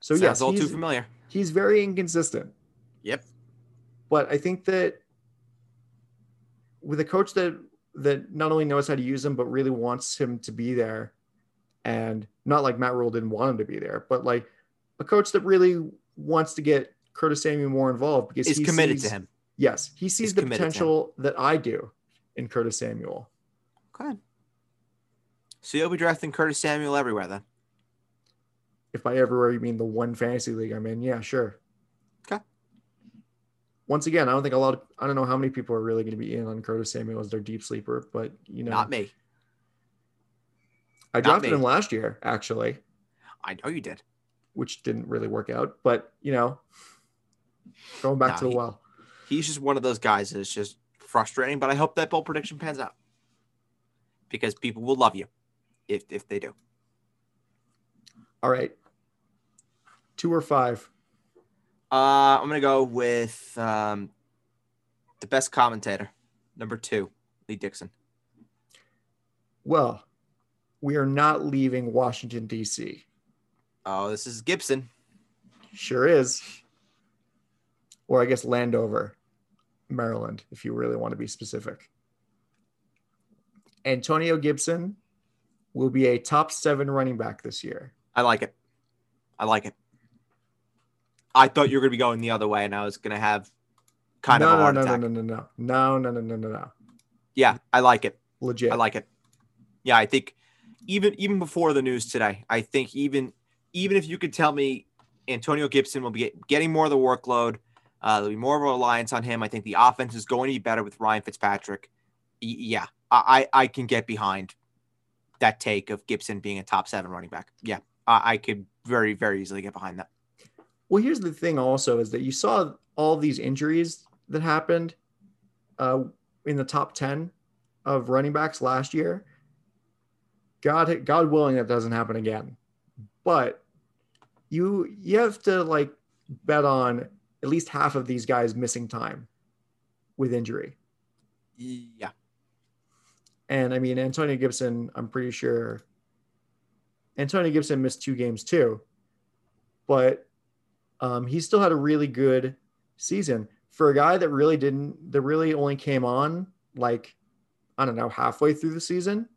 So yeah, all too familiar. He's very inconsistent. Yep. But I think that with a coach that that not only knows how to use him but really wants him to be there, and not like Matt Rhule didn't want him to be there, but like a coach that really wants to get Curtis Samuel more involved because he's committed sees, to him. Yes, he sees the potential that I do in Curtis Samuel. Okay. So you'll be drafting Curtis Samuel everywhere then? If by everywhere you mean the one fantasy league I'm in, yeah, sure. Okay. Once again, I don't think a lot of I don't know how many people are really going to be in on Curtis Samuel as their deep sleeper, but you know, not me. I drafted him last year, actually. I know you did, which didn't really work out, but you know, going back no, to the he, well he's just one of those guys that's just frustrating. But I hope that bold prediction pans out because people will love you if if they do. All right, two or five. Uh, I'm gonna go with um, the best commentator, number two, Lee Dixon. Well, we are not leaving Washington D.C. Oh, this is Gibson. Sure is. Or I guess Landover. Maryland, if you really want to be specific. Antonio Gibson will be a top seven running back this year. I like it. I like it. I thought you were going to be going the other way, and I was going to have kind no, of a no, heart no, attack. no, no, no, no, no, no, no, no, no. Yeah, I like it. Legit. I like it. Yeah, I think even even before the news today, I think even even if you could tell me Antonio Gibson will be getting more of the workload, uh, there'll be more of a reliance on him. I think the offense is going to be better with Ryan Fitzpatrick. Y- yeah, I I can get behind that take of Gibson being a top seven running back. Yeah, I, I could very very easily get behind that. Well, here's the thing also is that you saw all these injuries that happened uh, in the top 10 of running backs last year. God, God willing, that doesn't happen again. But you you have to like bet on at least half of these guys missing time with injury. Yeah, And I mean, Antonio Gibson, I'm pretty sure Antonio Gibson missed two games too, but um, he still had a really good season for a guy that really didn't, that really only came on like, I don't know, halfway through the season,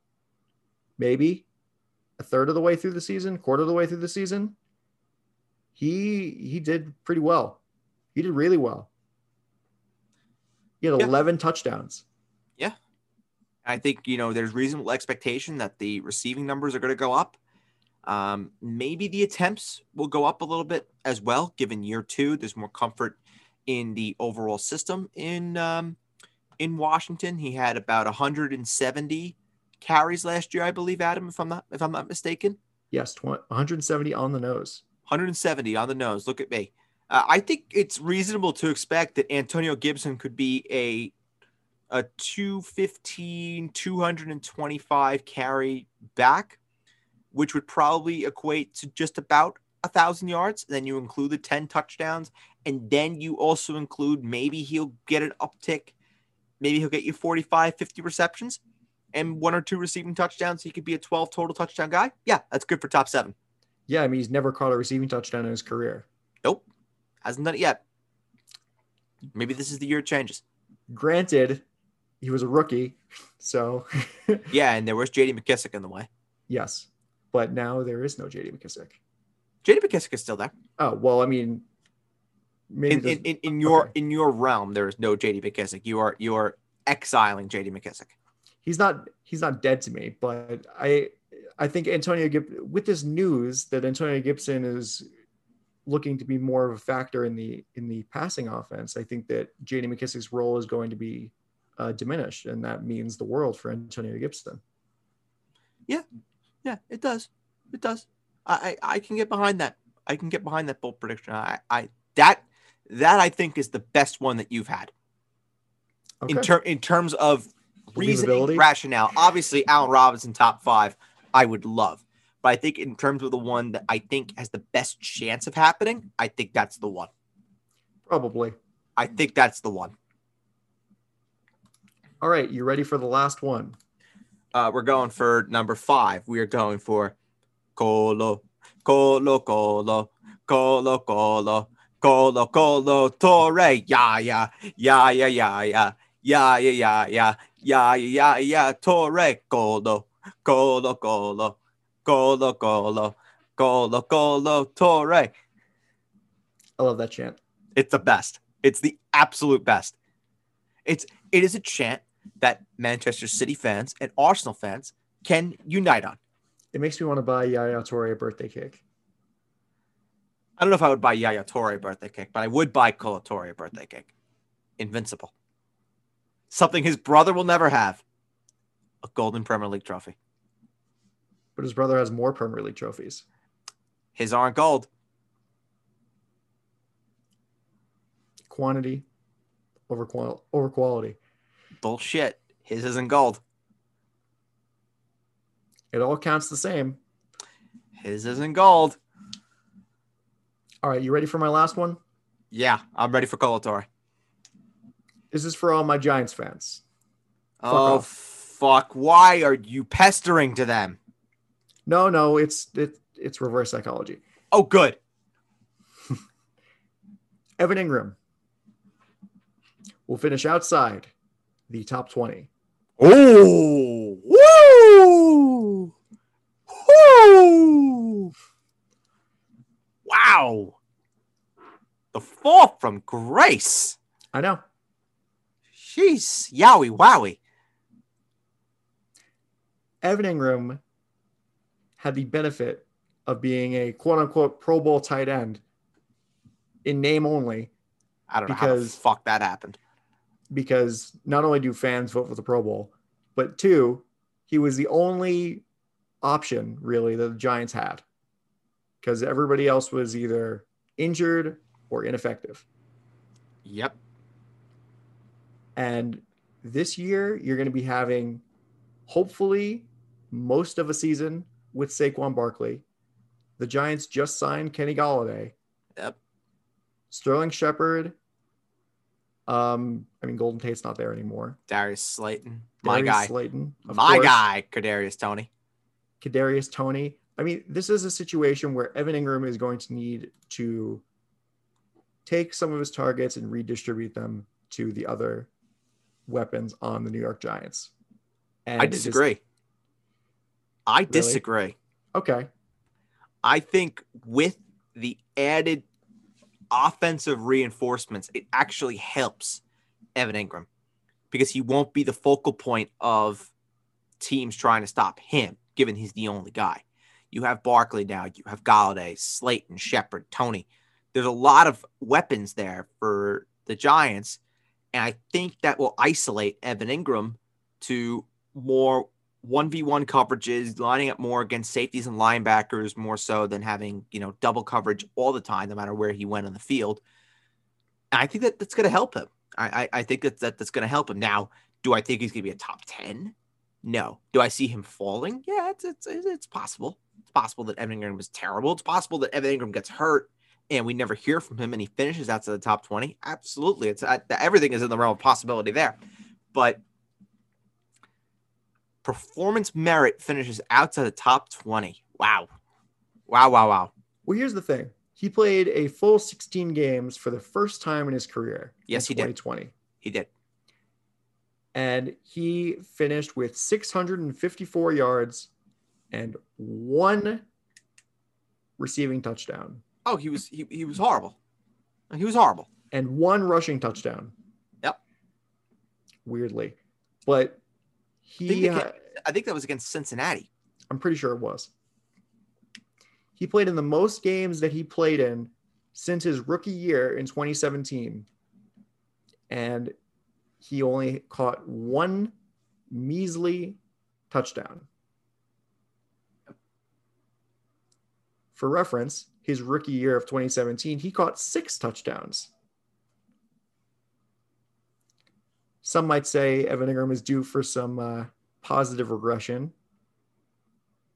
maybe a third of the way through the season, quarter of the way through the season. He he did pretty well. He did really well. He had Yeah. 11 touchdowns. Yeah. I think you know there's reasonable expectation that the receiving numbers are going to go up. Um, maybe the attempts will go up a little bit as well, given year two. There's more comfort in the overall system in um, in Washington. He had about 170 carries last year, I believe, Adam, if I'm not if I'm not mistaken. Yes, 20, 170 on the nose. 170 on the nose. Look at me. Uh, I think it's reasonable to expect that Antonio Gibson could be a a 215, 225 carry back, which would probably equate to just about a thousand yards. Then you include the 10 touchdowns, and then you also include maybe he'll get an uptick. Maybe he'll get you 45, 50 receptions and one or two receiving touchdowns. He could be a 12 total touchdown guy. Yeah, that's good for top seven. Yeah, I mean, he's never caught a receiving touchdown in his career. Nope. Hasn't done it yet. Maybe this is the year it changes. Granted, he was a rookie, so Yeah, and there was JD McKissic in the way. yes, but now there is no JD McKissic. JD McKissic is still there. Oh well, I mean, maybe In, in, in, in your okay. in your realm, there is no JD McKissic. You are you are exiling JD McKissic. he's not he's not dead to me, but I I think Antonio Gib with this news that Antonio Gibson is looking to be more of a factor in the in the passing offense. I think that JD McKissic's role is going to be uh, diminished, and that means the world for Antonio Gibson. Yeah, yeah, it does. It does. I, I I can get behind that. I can get behind that bold prediction. I, I that that I think is the best one that you've had Okay. in ter- in terms of reasoning rationale. Obviously, Allen Robinson top five, I would love, but I think in terms of the one that I think has the best chance of happening, I think that's the one. Probably. I think that's the one. All right, you ready for the last one? Uh, we're going for number five. We are going for Colo, Colo, Colo, Colo, Colo, Colo, Colo, Touré. Yeah, yeah, yeah, yeah, yeah, yeah, yeah, yeah, yeah, yeah, yeah, yeah, yeah, Touré. Colo, Colo, Colo, Colo, Colo, Colo, Colo, Touré. I love that chant. It's the best. It's the absolute best. It's it is a chant that Manchester City fans and Arsenal fans can unite on. It makes me want to buy Yaya Touré a birthday cake. I don't know if I would buy Yaya Touré a birthday cake, but I would buy Kolo Touré a birthday cake. Invincible. Something his brother will never have. A golden Premier League trophy. But his brother has more Premier League trophies. His aren't gold. Quantity over qual- over quality. Bullshit. His isn't gold. It all counts the same. His isn't gold. All right, you ready for my last one? Yeah, I'm ready for Kolo Touré. This is for all my Giants fans. Fuck oh, off. fuck. Why are you pestering to them? No, no, it's it, it's reverse psychology. Oh, good. Evan Engram will finish outside the top 20. Oh, woo! Woo! Wow. The fall from grace. I know. Jeez. Yowie wowie. Evan Engram had the benefit of being a quote unquote Pro Bowl tight end in name only I don't know how Because- fuck that happened. because not only do fans vote for the Pro Bowl, but two, he was the only option really that the Giants had because everybody else was either injured or ineffective. Yep. And this year, you're going to be having hopefully most of a season with Saquon Barkley. The Giants just signed Kenny Golladay. Yep. Sterling Shepard. Um, I mean, Golden Tate's not there anymore. Darius Slayton. My Darius guy. Slayton. My course. guy, Kadarius Toney. Kadarius Toney. I mean, this is a situation where Evan Engram is going to need to take some of his targets and redistribute them to the other weapons on the New York Giants. And I disagree. I disagree. okay. I think with the added offensive reinforcements, it actually helps Evan Engram because he won't be the focal point of teams trying to stop him, given he's the only guy. You have Barkley now, you have Golladay, Slayton, Shepard, Toney. There's a lot of weapons there for the Giants. And I think that will isolate Evan Engram to more 1v1 coverages, lining up more against safeties and linebackers more so than having, you know, double coverage all the time, no matter where he went on the field. And I think that that's going to help him. I, I, I think that, that that's going to help him. Now, do I think he's going to be a top 10? No. Do I see him falling? Yeah, it's, it's, it's possible. It's possible that Evan Engram is terrible. It's possible that Evan Engram gets hurt and we never hear from him and he finishes outside the top 20. Absolutely. It's uh, everything is in the realm of possibility there. But performance merit finishes outside the top 20. Wow. Wow, wow, wow. Well, here's the thing. He played a full 16 games for the first time in his career. Yes, he did. 2020. He did. And he finished with 654 yards and one receiving touchdown Oh, he was he, he was horrible. He was horrible. and one rushing touchdown. Yep. Weirdly. But I think, he they ha- ca- I think that was against Cincinnati. I'm pretty sure it was. He played in the most games that he played in since his rookie year in 2017. And he only caught one measly touchdown. For reference, his rookie year of 2017, he caught six touchdowns. Some might say Evan Engram is due for some uh, positive regression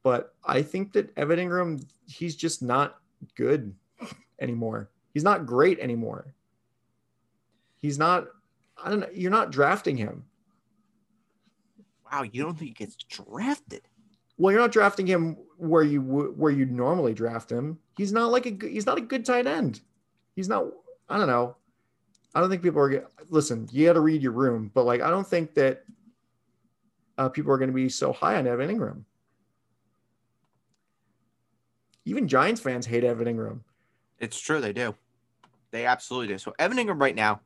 but I think that Evan Engram, he's just not good anymore. He's not great anymore. He's not, I don't know, you're not drafting him. Wow, you don't think he gets drafted? Well, you're not drafting him where you where you normally draft him. He's not like a good, he's not a good tight end. He's not, I don't know. I don't think people are listen, you got to read your room, but like I don't think that uh, people are going to be so high on Evan Engram. Even Giants fans hate Evan Engram. It's true, they do. They absolutely do. So Evan Engram right now,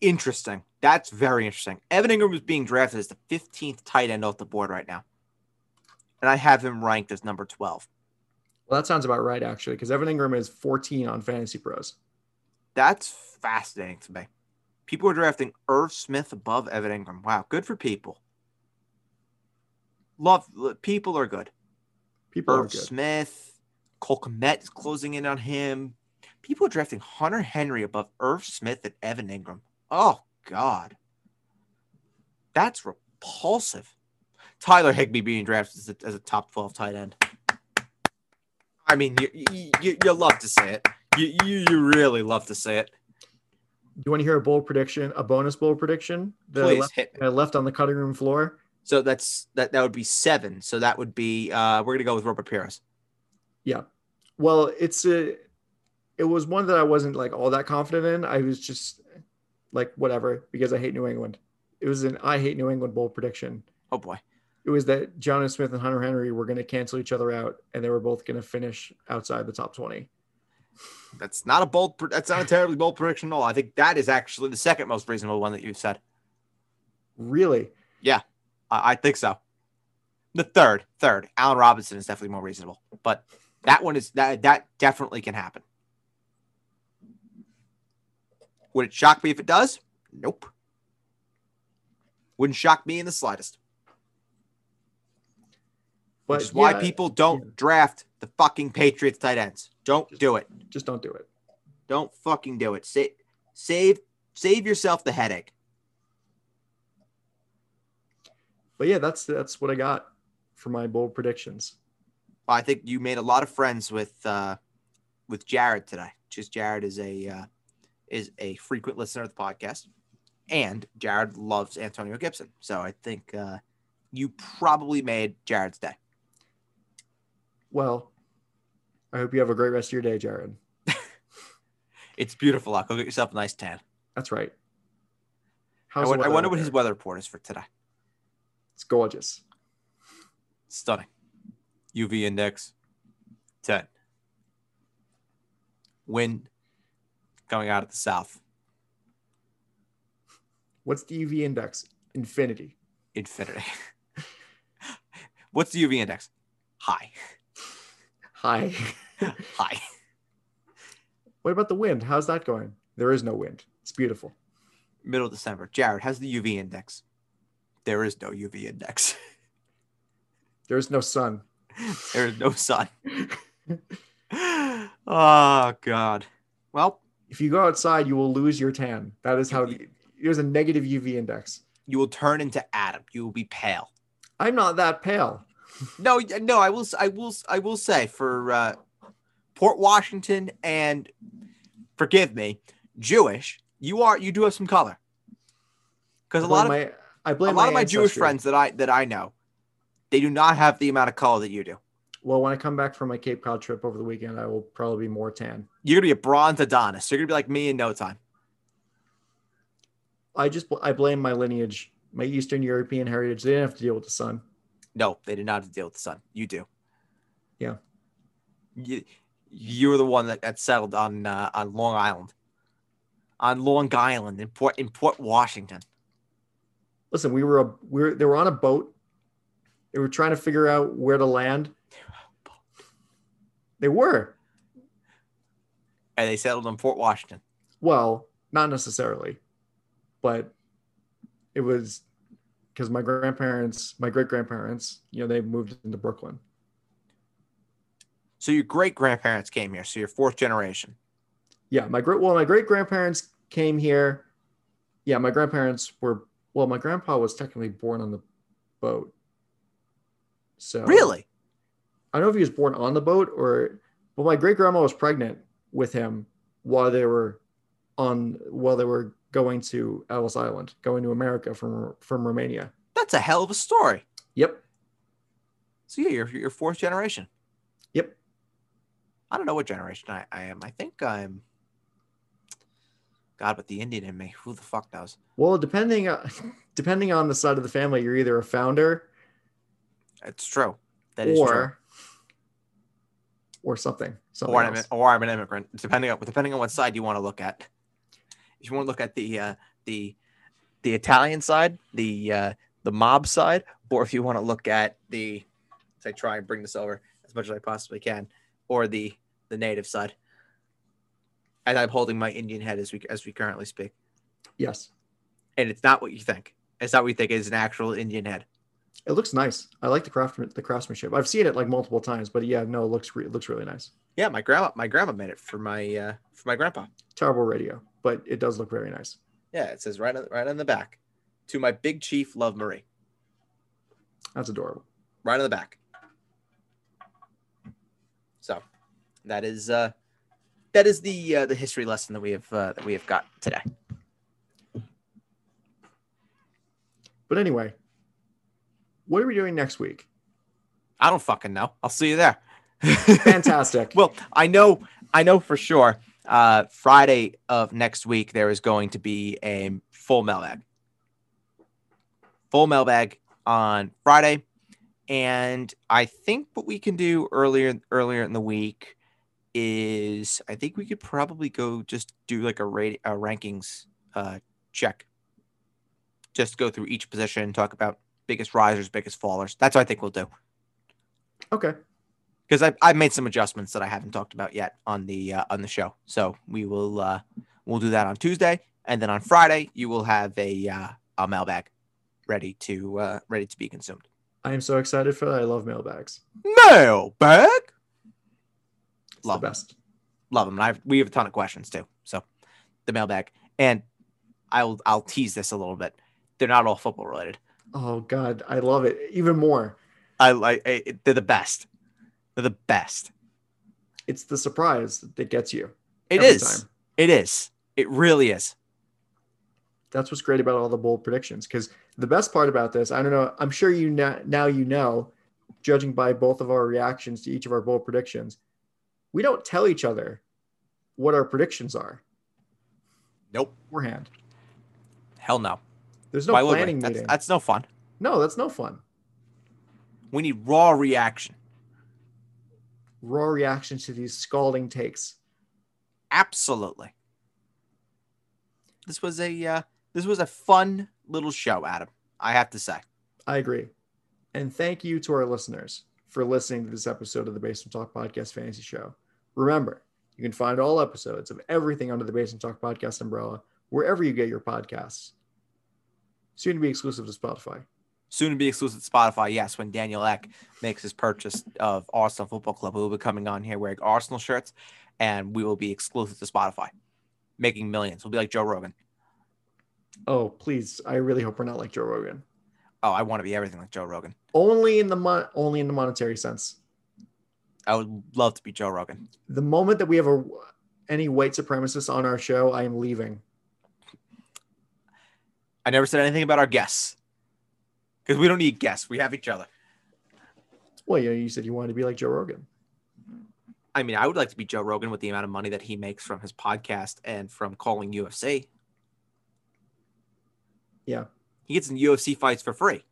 interesting. That's very interesting. Evan Engram is being drafted as the 15th tight end off the board right now. And I have him ranked as number 12. Well, that sounds about right, actually, because Evan Engram is 14 on Fantasy Pros. That's fascinating to me. People are drafting Irv Smith above Evan Engram. Wow, good for people. Love people are good. People are Irv good. Smith, Cole Kmet is closing in on him. People are drafting Hunter Henry above Irv Smith and Evan Engram. Oh God, that's repulsive. Tyler Higbee being drafted as a, as a top twelve tight end. I mean, you, you, you, you love to say it. You, you you really love to say it. Do you want to hear a bold prediction, a bonus bold prediction that I left, hit. I left on the cutting room floor? So that's that. That would be seven. So that would be. Uh, we're gonna go with Robert Pires. Yeah. Well, it's a, it was one that I wasn't like all that confident in. I was just like, whatever, because I hate New England. It was an I hate New England bold prediction. Oh boy. It was that Jonnu Smith and Hunter Henry were going to cancel each other out, and they were both going to finish outside the top twenty. That's not a bold. That's not a terribly bold prediction at all. I think that is actually the second most reasonable one that you've said. Really? I, I think so. The third, third, Allen Robinson is definitely more reasonable, but that one is that that definitely can happen. Would it shock me if it does? Nope. Wouldn't shock me in the slightest. But Which is why people don't yeah. draft the fucking Patriots tight ends. Don't do it. just don't do it. Don't fucking do it. Save, save, save yourself the headache. But yeah, that's that's what I got for my bold predictions. I think you made a lot of friends with uh, with Jared today. Just Jared is a uh, is a frequent listener of the podcast, and Jared loves Antonio Gibson. So I think uh, you probably made Jared's day. Well, I hope you have a great rest of your day, Jared. It's beautiful out. Go get yourself a nice tan. That's right. I, How's I wonder what his weather report is for today. It's gorgeous. Stunning. UV index 10. Wind coming out of the south. What's the UV index? Infinity. Infinity. What's the UV index? High. High. High. what about the wind? How's that going? There is no wind. It's beautiful. Middle of December. Jared, how's the UV index? There is no UV index. There's no sun. there is no sun. oh God. Well, If you go outside, you will lose your tan. That is how the, there's a negative UV index. you will turn into Adam. You will be pale. I'm not that pale. No, no, I will. I will. I will say for uh, Port Washington and forgive me, Jewish. You are. You do have some color. Because a lot of my, I a blame a lot of my Jewish friends that I that I know, they do not have the amount of color that you do. Well, when I come back from my Cape Cod trip over the weekend, I will probably be more tan. You're gonna be a bronze Adonis. You're gonna be like me in no time. I just I blame my lineage, my Eastern European heritage. They didn't have to deal with the sun. No, they did not have to deal with the sun. You do. Yeah. You, you were the one that, that settled on uh, on Long Island, on Long Island in Port in Port Washington. Listen, we were a we were they were on a boat. They were trying to figure out where to land. They were. And they settled in Fort Washington. Well, not necessarily, but it was because my grandparents, my great grandparents, you know, they moved into Brooklyn. So your great grandparents came here. So you're fourth generation. Yeah, my great well, my great grandparents came here. Yeah, my grandparents were well, my grandpa was technically born on the boat. So Really? I don't know if he was born on the boat or but my great grandma was pregnant with him while they were on while they were going to Ellis Island, going to America from from Romania. That's a hell of a story. Yep. So yeah, you're you're fourth generation. Yep. I don't know what generation I, I am. I think I'm. God, with the Indian in me, who the fuck knows? Well, depending on, depending on the side of the family, you're either a founder It's true. That is true. or or something. something Or I'm, or I'm an immigrant, depending on depending on what side you want to look at. If you want to look at the uh, the the Italian side, the uh, the mob side, or if you want to look at the, I try and bring this over as much as I possibly can, or the the native side. And I'm holding my Indian head as we as we currently speak, Yes, and it's not what you think. It's not what you think. is an actual Indian head. it looks nice. I like the craft the craftsmanship. I've seen it like multiple times, but yeah, no, it looks re- it looks really nice. Yeah, my grandma my grandma made it for my uh, for my grandpa. Terrible radio, but it does look very nice. Yeah, it says right on, right on the back. To my big chief, love Marie. That's adorable. right on the back. So that is uh that is the uh, the history lesson that we have uh, that we have got today. But anyway, what are we doing next week? I don't fucking know. I'll see you there. Fantastic. well, I know I know for sure. Uh, Friday of next week there is going to be a full mailbag. Full mailbag on Friday. And I think what we can do earlier earlier in the week is I think we could probably go just do like a rate a rankings uh, check. Just go through each position, talk about biggest risers, biggest fallers. That's what I think we'll do. Okay. Because I I made some adjustments that I haven't talked about yet on the uh, on the show. So we will uh, we'll do that on Tuesday, and then on Friday you will have a uh, a mailbag ready to uh, ready to be consumed. I am so excited for that. I love mailbags. Mailbag. Love the best. Love them. And I we have a ton of questions too. So the mailbag, and I'll I'll tease this a little bit. They're not all football related. Oh God, I love it even more. I like they're the best. They're the best. It's the surprise that gets you. It is. time. It is. It really is. That's what's great about all the bold predictions. Because the best part about this, I don't know. I'm sure you now, now you know, judging by both of our reactions to each of our bold predictions, we don't tell each other what our predictions are Nope. beforehand. Hell no. There's no Why planning That's, meeting. that's no fun. no, that's no fun. We need raw reaction. Raw reaction to these scalding takes. Absolutely. This was a uh, this was a fun little show, Adam. I have to say. I agree. And thank you to our listeners for listening to this episode of the Basement Talk Podcast Fantasy Show. Remember, you can find all episodes of everything under the Basement Talk Podcast umbrella wherever you get your podcasts. Soon to be exclusive to Spotify. Soon to be exclusive to Spotify. Yes, when Daniel Ek makes his purchase of Arsenal Football Club, we will be coming on here wearing Arsenal shirts, and we will be exclusive to Spotify, making millions. We'll be like Joe Rogan. Oh, please! I really hope we're not like Joe Rogan. Oh, I want to be everything like Joe Rogan. Only in the mon- only in the monetary sense. I would love to be Joe Rogan. The moment that we have a any white supremacists on our show, I am leaving. I never said anything about our guests because we don't need guests. We have each other. Well, you know, you said you wanted to be like Joe Rogan. I mean, I would like to be Joe Rogan with the amount of money that he makes from his podcast and from calling UFC. Yeah. He gets in UFC fights for free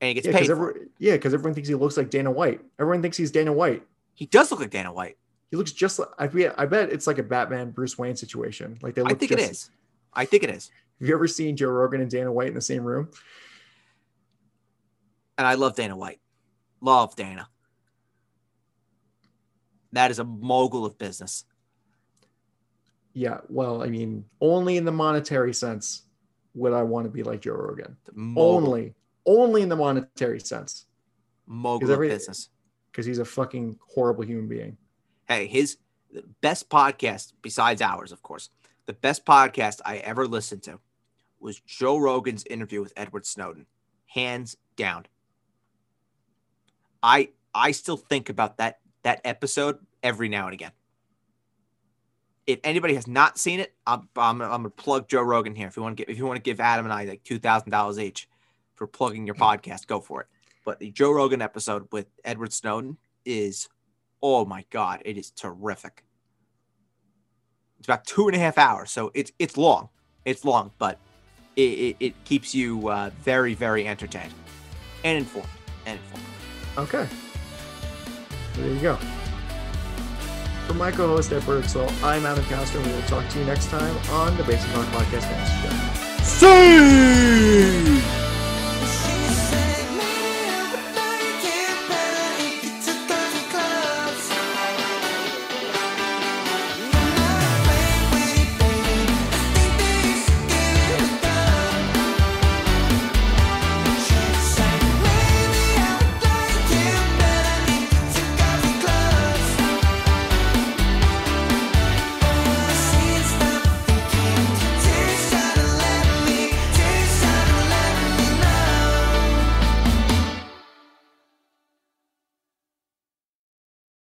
and he gets Yeah, paid. every, yeah, because everyone thinks he looks like Dana White. Everyone thinks he's Dana White. He does look like Dana White. He looks just like I bet. I bet it's like a Batman Bruce Wayne situation. Like they look. I think it just- is. I think it is. Have you ever seen Joe Rogan and Dana White in the same room? And I love Dana White. Love Dana. That is a mogul of business. Yeah. Well, I mean, only in the monetary sense would I want to be like Joe Rogan. Only, only in the monetary sense, mogul every- of business. Because he's a fucking horrible human being. Hey, his best podcast besides ours, of course. The best podcast I ever listened to was Joe Rogan's interview with Edward Snowden, hands down. I I still think about that that episode every now and again. If anybody has not seen it, I'm I'm, I'm gonna plug Joe Rogan here. If you want to get if you want to give Adam and I like two thousand dollars each for plugging your podcast, go for it. But the Joe Rogan episode with Edward Snowden is oh my god, it is terrific. It's about two and a half hours, so it's it's long. It's long, but it, it, it keeps you uh, very very entertained and informed and informed. Okay. There you go. For my co-host Ed Bergsall, I'm Adam Castro, and we will talk to you next time on the Basement Talk Podcast Show. See.